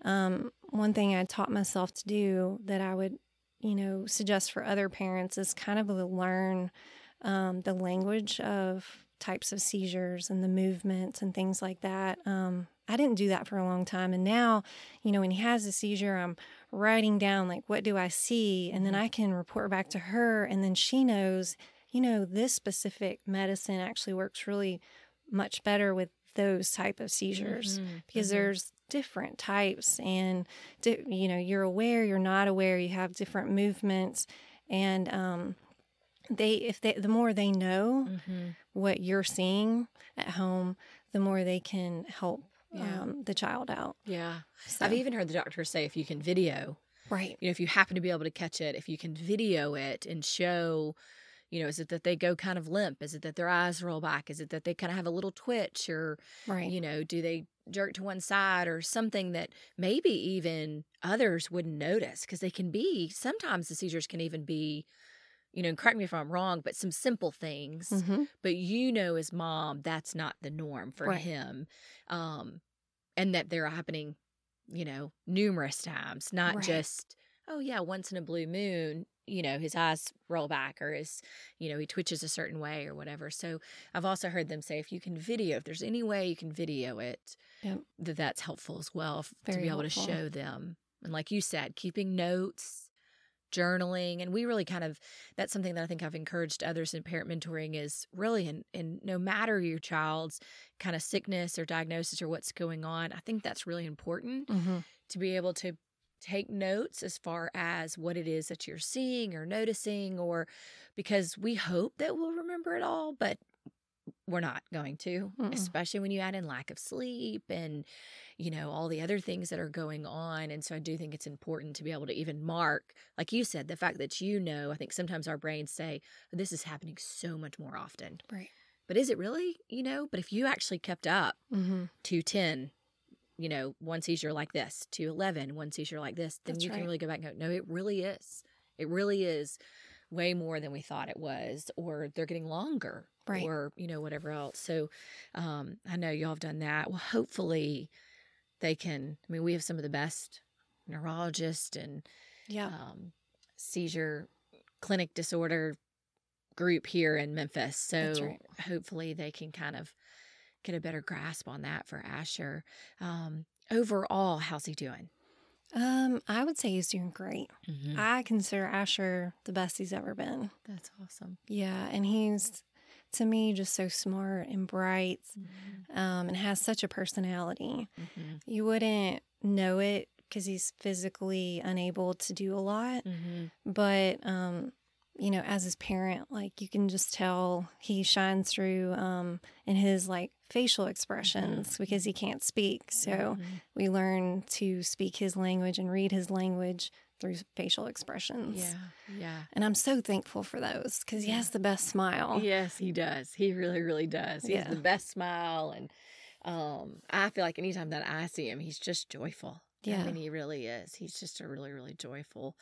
um, one thing i taught myself to do that i would you know suggest for other parents is kind of to learn um, the language of types of seizures and the movements and things like that um, i didn't do that for a long time and now you know when he has a seizure i'm writing down like what do i see and then Mhm. i can report back to her and then she knows you know this specific medicine actually works really much better with those type of seizures Mhm. because Mhm. there's different types and di- you know you're aware you're not aware you have different movements and um they if they the more they know Mhm. what you're seeing at home the more they can help Yeah. um, the child out Yeah. so, I've even heard the doctor say if you can video, right you know, if you happen to be able to catch it, if you can video it and show, you know, is it that they go kind of limp? Is it that their eyes roll back? Is it that they kind of have a little twitch or right you know do they jerk to one side or something that maybe even others wouldn't notice because they can be sometimes the seizures can even be you know correct me if i'm wrong but some simple things Mhm. but you know as mom that's not the norm for Right. him um and that they're happening you know, numerous times, not Right. just, oh, yeah, once in a blue moon, you know, his eyes roll back or his, you know, he twitches a certain way or whatever. So I've also heard them say if you can video, if there's any way you can video it, Yep. that that's helpful as well to be able helpful. to show them. And like you said, keeping notes, journaling, and we really kind of that's something that I think I've encouraged others in parent mentoring is really in in no matter your child's kind of sickness or diagnosis or what's going on, I think that's really important Mm-hmm. to be able to take notes as far as what it is that you're seeing or noticing or because we hope that we'll remember it all but we're not going to Mm-mm. especially when you add in lack of sleep and you know all the other things that are going on and so i do think it's important to be able to even mark like you said the fact that you know i think sometimes our brains say this is happening so much more often Right. but is it really you know but if you actually kept up Mm-hmm. to 10 you know one seizure like this to 11 one seizure like this then That's you can really go back and go no it really is it really is way more than we thought it was or they're getting longer Right. or you know whatever else so um i know y'all have done that well hopefully they can i mean we have some of the best neurologists and Yeah. um, seizure clinic disorder group here in Memphis. So right. hopefully they can kind of get a better grasp on that for Asher. Um, overall, how's he doing? Um, I would say he's doing great. Mm-hmm. I consider Asher the best he's ever been. That's awesome. Yeah, and he's to me just so smart and bright, um, and has such a personality. Mm-hmm. You wouldn't know it because he's physically unable to do a lot, Mm-hmm. but um, you know, as his parent, like you can just tell he shines through um, in his like facial expressions because he can't speak. So Mm-hmm. we learn to speak his language and read his language through facial expressions. yeah, yeah. And I'm so thankful for those because he Yeah. has the best smile. Yes, he does. He really, really does. He has the best smile, and um, I feel like anytime that I see him, he's just joyful. I Yeah. mean, he really is. He's just a really, really joyful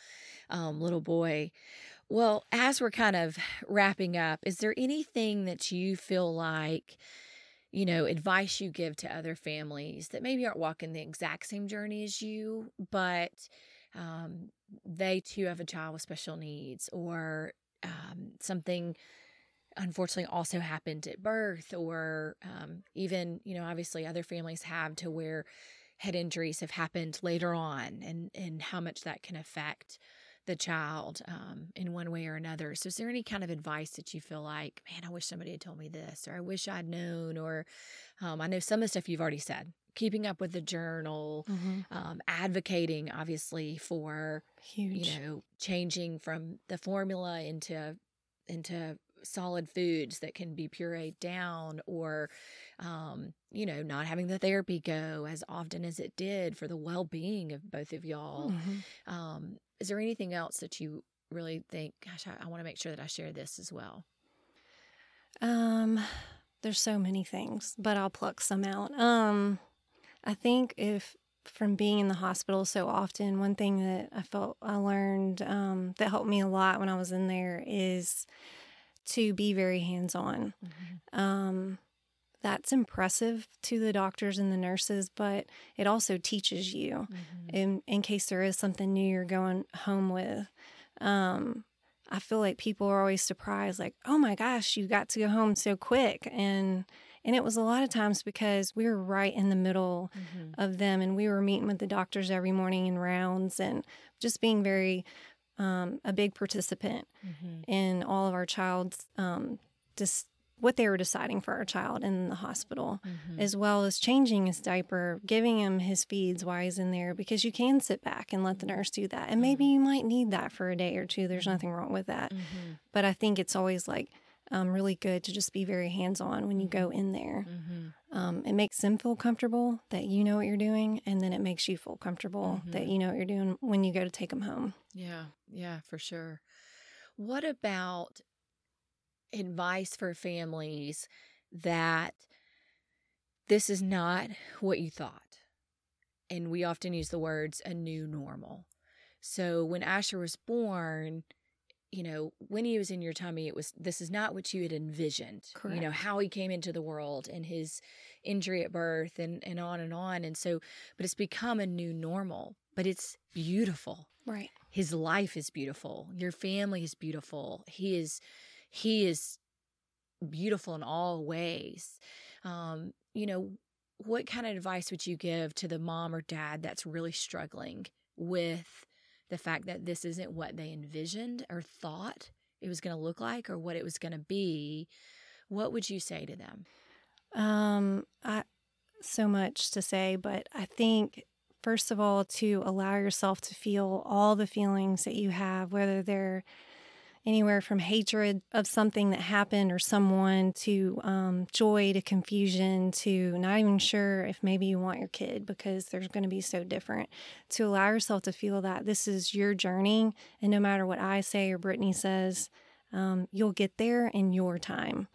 um, little boy. Well, as we're kind of wrapping up, is there anything that you feel like, you know, advice you give to other families that maybe aren't walking the exact same journey as you, but um, they too have a child with special needs or um, something unfortunately also happened at birth or um, even you know obviously other families have to where head injuries have happened later on and and how much that can affect the child um, in one way or another so is there any kind of advice that you feel like man i wish somebody had told me this or i wish i'd known or um, i know some of the stuff you've already said keeping up with the journal Mhm. um, advocating obviously for Huge. you know changing from the formula into into solid foods that can be pureed down or um you know not having the therapy go as often as it did for the well-being of both of y'all Mhm. um is there anything else that you really think gosh i, I want to make sure that i share this as well Um, there's so many things, but I'll pluck some out. Um, I think if from being in the hospital so often, one thing that I felt I learned um, that helped me a lot when I was in there is to be very hands on. Um, that's impressive to the doctors and the nurses, but it also teaches you in in case there is something new you're going home with. Um, I feel like people are always surprised, like, "Oh my gosh, you got to go home so quick," and and it was a lot of times because we were right in the middle Mhm. of them, and we were meeting with the doctors every morning in rounds, and just being very um, a big participant Mhm. in all of our child's um, just what they were deciding for our child in the hospital Mhm. as well as changing his diaper, giving him his feeds while he's in there, because you can sit back and let the nurse do that. And maybe you might need that for a day or two. There's nothing wrong with that. Mhm. But I think it's always like um, really good to just be very hands on when you go in there. Um, it makes them feel comfortable that you know what you're doing, and then it makes you feel comfortable that you know what you're doing when you go to take them home. Yeah, yeah, for sure. What about advice for families that this is not what you thought? And we often use the words a new normal. So when Asher was born, you know, when he was in your tummy, it was this is not what you had envisioned. Correct. You know, how he came into the world and his injury at birth and, and on and on. And so, but it's become a new normal, but it's beautiful. Right. His life is beautiful. Your family is beautiful. He is, he is beautiful in all ways. Um, you know, what kind of advice would you give to the mom or dad that's really struggling with the fact that this isn't what they envisioned or thought it was going to look like or what it was going to be? What would you say to them? Um, I so much to say, but I think first of all to allow yourself to feel all the feelings that you have, whether they're anywhere from hatred of something that happened or someone to um, joy to confusion to not even sure if maybe you want your kid because they're going to be so different. To allow yourself to feel that this is your journey, and no matter what I say or Brittany says, um, you'll get there in your time.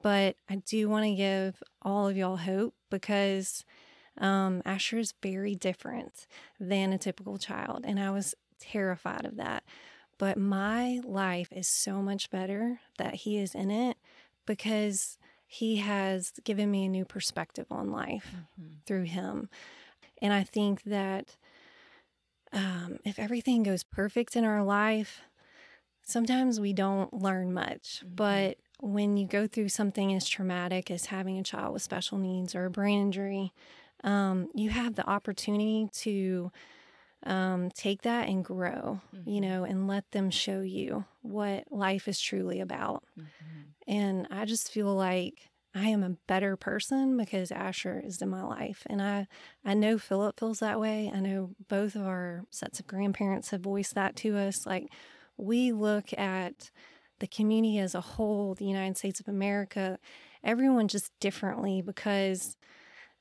But I do want to give all of y'all hope because um, Asher is very different than a typical child, and I was terrified of that. But my life is so much better that he is in it because he has given me a new perspective on life mm-hmm. through him. And I think that um, if everything goes perfect in our life, sometimes we don't learn much. Mm-hmm. But when you go through something as traumatic as having a child with special needs or a brain injury, um, you have the opportunity to um, take that and grow, mm-hmm. you know, and let them show you what life is truly about. Mm-hmm. And I just feel like I am a better person because Asher is in my life. And I, I know Philip feels that way. I know both of our sets of grandparents have voiced that to us. Like, we look at the community as a whole, the United States of America, everyone just differently because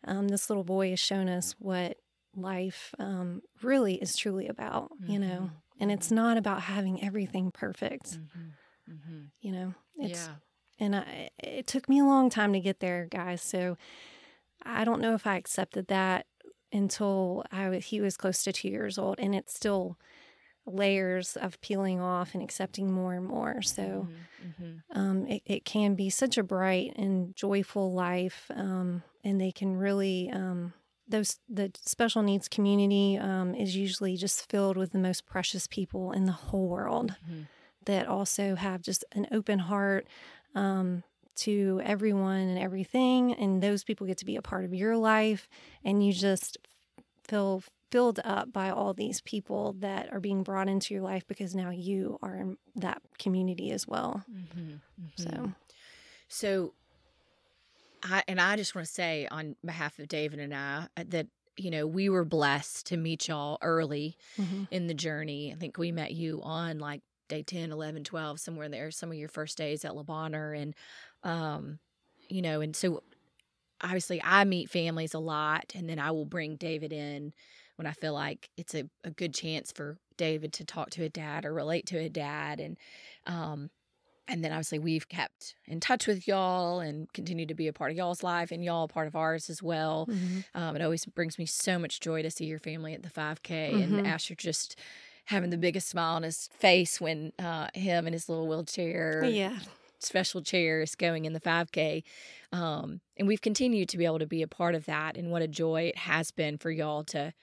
um, this little boy has shown us what life um, really is truly about, mm-hmm. you know. Mm-hmm. And it's not about having everything perfect, mm-hmm. mm-hmm. you know. It's, yeah. And I, it took me a long time to get there, guys. So I don't know if I accepted that until I was. he was close to two years old, and it's still layers of peeling off and accepting more and more. So mm-hmm, mm-hmm. um, it, it, can be such a bright and joyful life, um, and they can really um, those the special needs community um, is usually just filled with the most precious people in the whole world mm-hmm. that also have just an open heart um, to everyone and everything and those people get to be a part of your life and you just feel filled up by all these people that are being brought into your life because now you are in that community as well mm-hmm. Mm-hmm. so so I, and I just want to say on behalf of David and I uh, that you know we were blessed to meet y'all early mm-hmm. in the journey. I think we met you on like day 10, 11, 12, somewhere there, some of your first days at Le Bonheur. And, um, you know, and so obviously I meet families a lot and then I will bring David in when I feel like it's a, a good chance for David to talk to a dad or relate to a dad. And, um, and then obviously we've kept in touch with y'all and continue to be a part of y'all's life and y'all a part of ours as well. Mm-hmm. Um, it always brings me so much joy to see your family at the 5K mm-hmm. and Asher just having the biggest smile on his face when uh, him and his little wheelchair, yeah, special chair is going in the 5K. Um, and we've continued to be able to be a part of that. And what a joy it has been for y'all to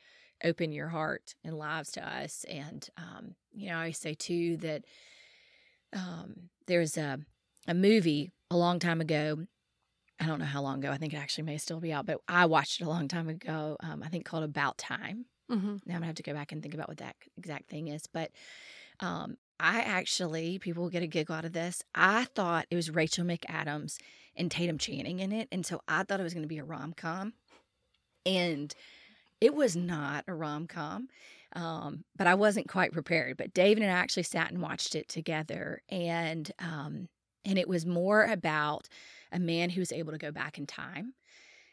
open your heart and lives to us. And, um, you know, I say too that um, there's a a movie a long time ago. I don't know how long ago. I think it actually may still be out, but I watched it a long time ago. Um, I think called About Time. Mm-hmm. Now I'm gonna have to go back and think about what that exact thing is. But um, I actually, people will get a giggle out of this. I thought it was Rachel McAdams and Tatum Channing in it, and so I thought it was going to be a rom com, and it was not a rom com. Um, but I wasn't quite prepared. But David and I actually sat and watched it together, and um, and it was more about a man who was able to go back in time.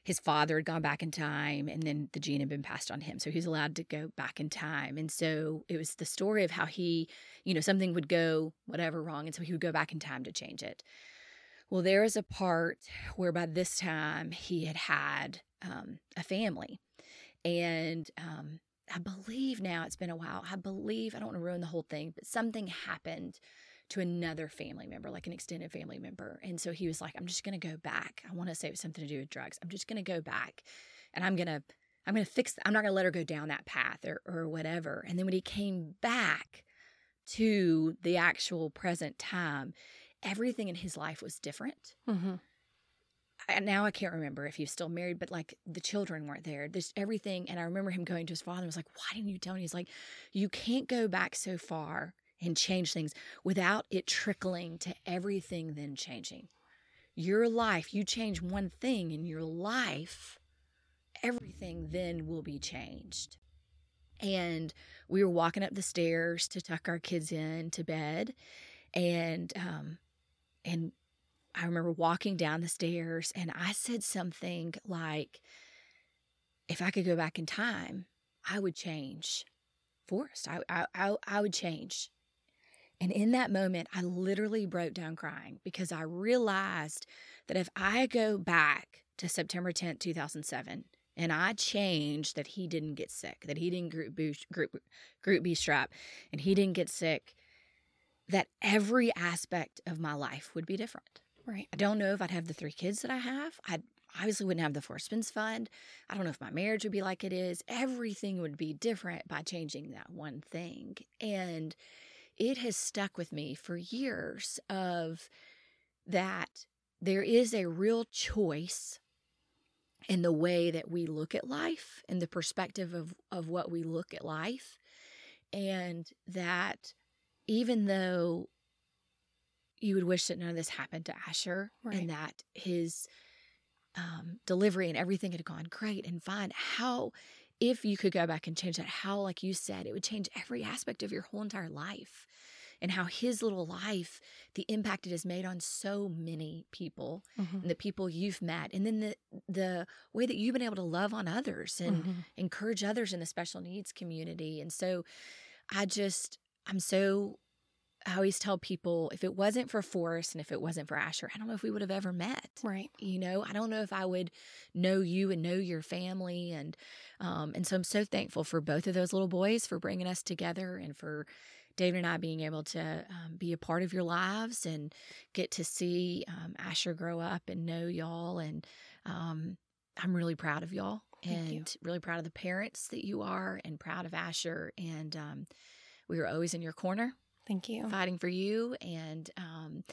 His father had gone back in time, and then the gene had been passed on him, so he was allowed to go back in time. And so it was the story of how he, you know, something would go whatever wrong, and so he would go back in time to change it. Well, there is a part where by this time he had had um, a family, and um, I believe now it's been a while. I believe, I don't want to ruin the whole thing, but something happened to another family member, like an extended family member. And so he was like, I'm just going to go back. I want to say it was something to do with drugs. I'm just going to go back and I'm going to, I'm going to fix, I'm not going to let her go down that path or, or whatever. And then when he came back to the actual present time, everything in his life was different. Mm-hmm. I, now I can't remember if he was still married, but like the children weren't there. There's everything. And I remember him going to his father and was like, Why didn't you tell me? He's like, You can't go back so far and change things without it trickling to everything then changing. Your life, you change one thing in your life, everything then will be changed. And we were walking up the stairs to tuck our kids in to bed. And um and I remember walking down the stairs and I said something like, if I could go back in time, I would change Forrest. I, I, I, I would change. And in that moment, I literally broke down crying because I realized that if I go back to September 10th, 2007, and I changed that he didn't get sick, that he didn't group B, group, group B strep, and he didn't get sick, that every aspect of my life would be different. Right. I don't know if I'd have the three kids that I have. I obviously wouldn't have the Forrest Spence Fund. I don't know if my marriage would be like it is. Everything would be different by changing that one thing. And it has stuck with me for years of that there is a real choice in the way that we look at life and the perspective of, of what we look at life. And that even though you would wish that none of this happened to Asher Right. and that his um, delivery and everything had gone great and fine. How, if you could go back and change that, how, like you said, it would change every aspect of your whole entire life and how his little life, the impact it has made on so many people Mm-hmm. and the people you've met and then the the way that you've been able to love on others and Mhm. encourage others in the special needs community. And so I just, I'm so, I always tell people if it wasn't for Forrest and if it wasn't for Asher, I don't know if we would have ever met. Right. You know, I don't know if I would know you and know your family. And, um, and so I'm so thankful for both of those little boys for bringing us together and for David and I being able to um, be a part of your lives and get to see um, Asher grow up and know y'all. And um, I'm really proud of y'all Thank and you. really proud of the parents that you are and proud of Asher. And um, we are always in your corner Thank you. fighting for you and um,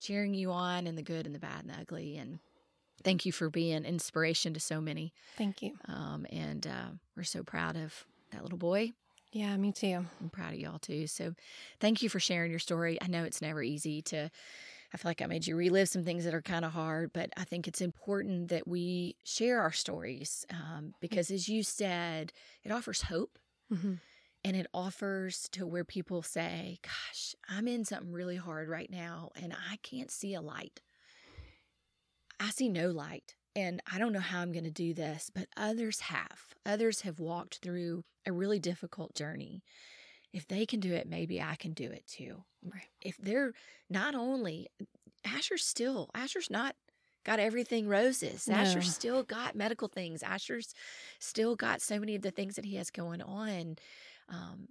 cheering you on in the good and the bad and the ugly. And thank you for being inspiration to so many. Thank you. Um, and uh, we're so proud of that little boy. Yeah, me too. I'm proud of y'all too. So thank you for sharing your story. I know it's never easy to, I feel like I made you relive some things that are kind of hard, but I think it's important that we share our stories um, because, as you said, it offers hope Mm-hmm. And it offers to where people say, Gosh, I'm in something really hard right now and I can't see a light. I see no light and I don't know how I'm going to do this, but others have. Others have walked through a really difficult journey. If they can do it, maybe I can do it too. Right. If they're not only, Asher's still, Asher's not got everything roses. No. Asher's still got medical things. Asher's still got so many of the things that he has going on. Um,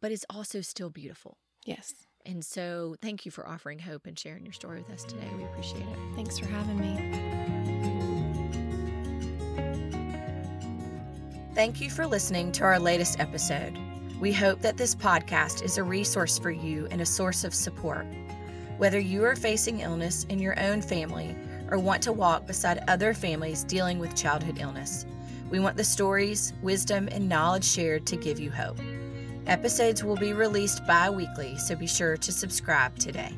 but it's also still beautiful. Yes. And so thank you for offering hope and sharing your story with us today. We appreciate it. Thanks for having me. Thank you for listening to our latest episode. We hope that this podcast is a resource for you and a source of support. Whether you are facing illness in your own family or want to walk beside other families dealing with childhood illness, we want the stories, wisdom, and knowledge shared to give you hope. Episodes will be released bi weekly, so be sure to subscribe today.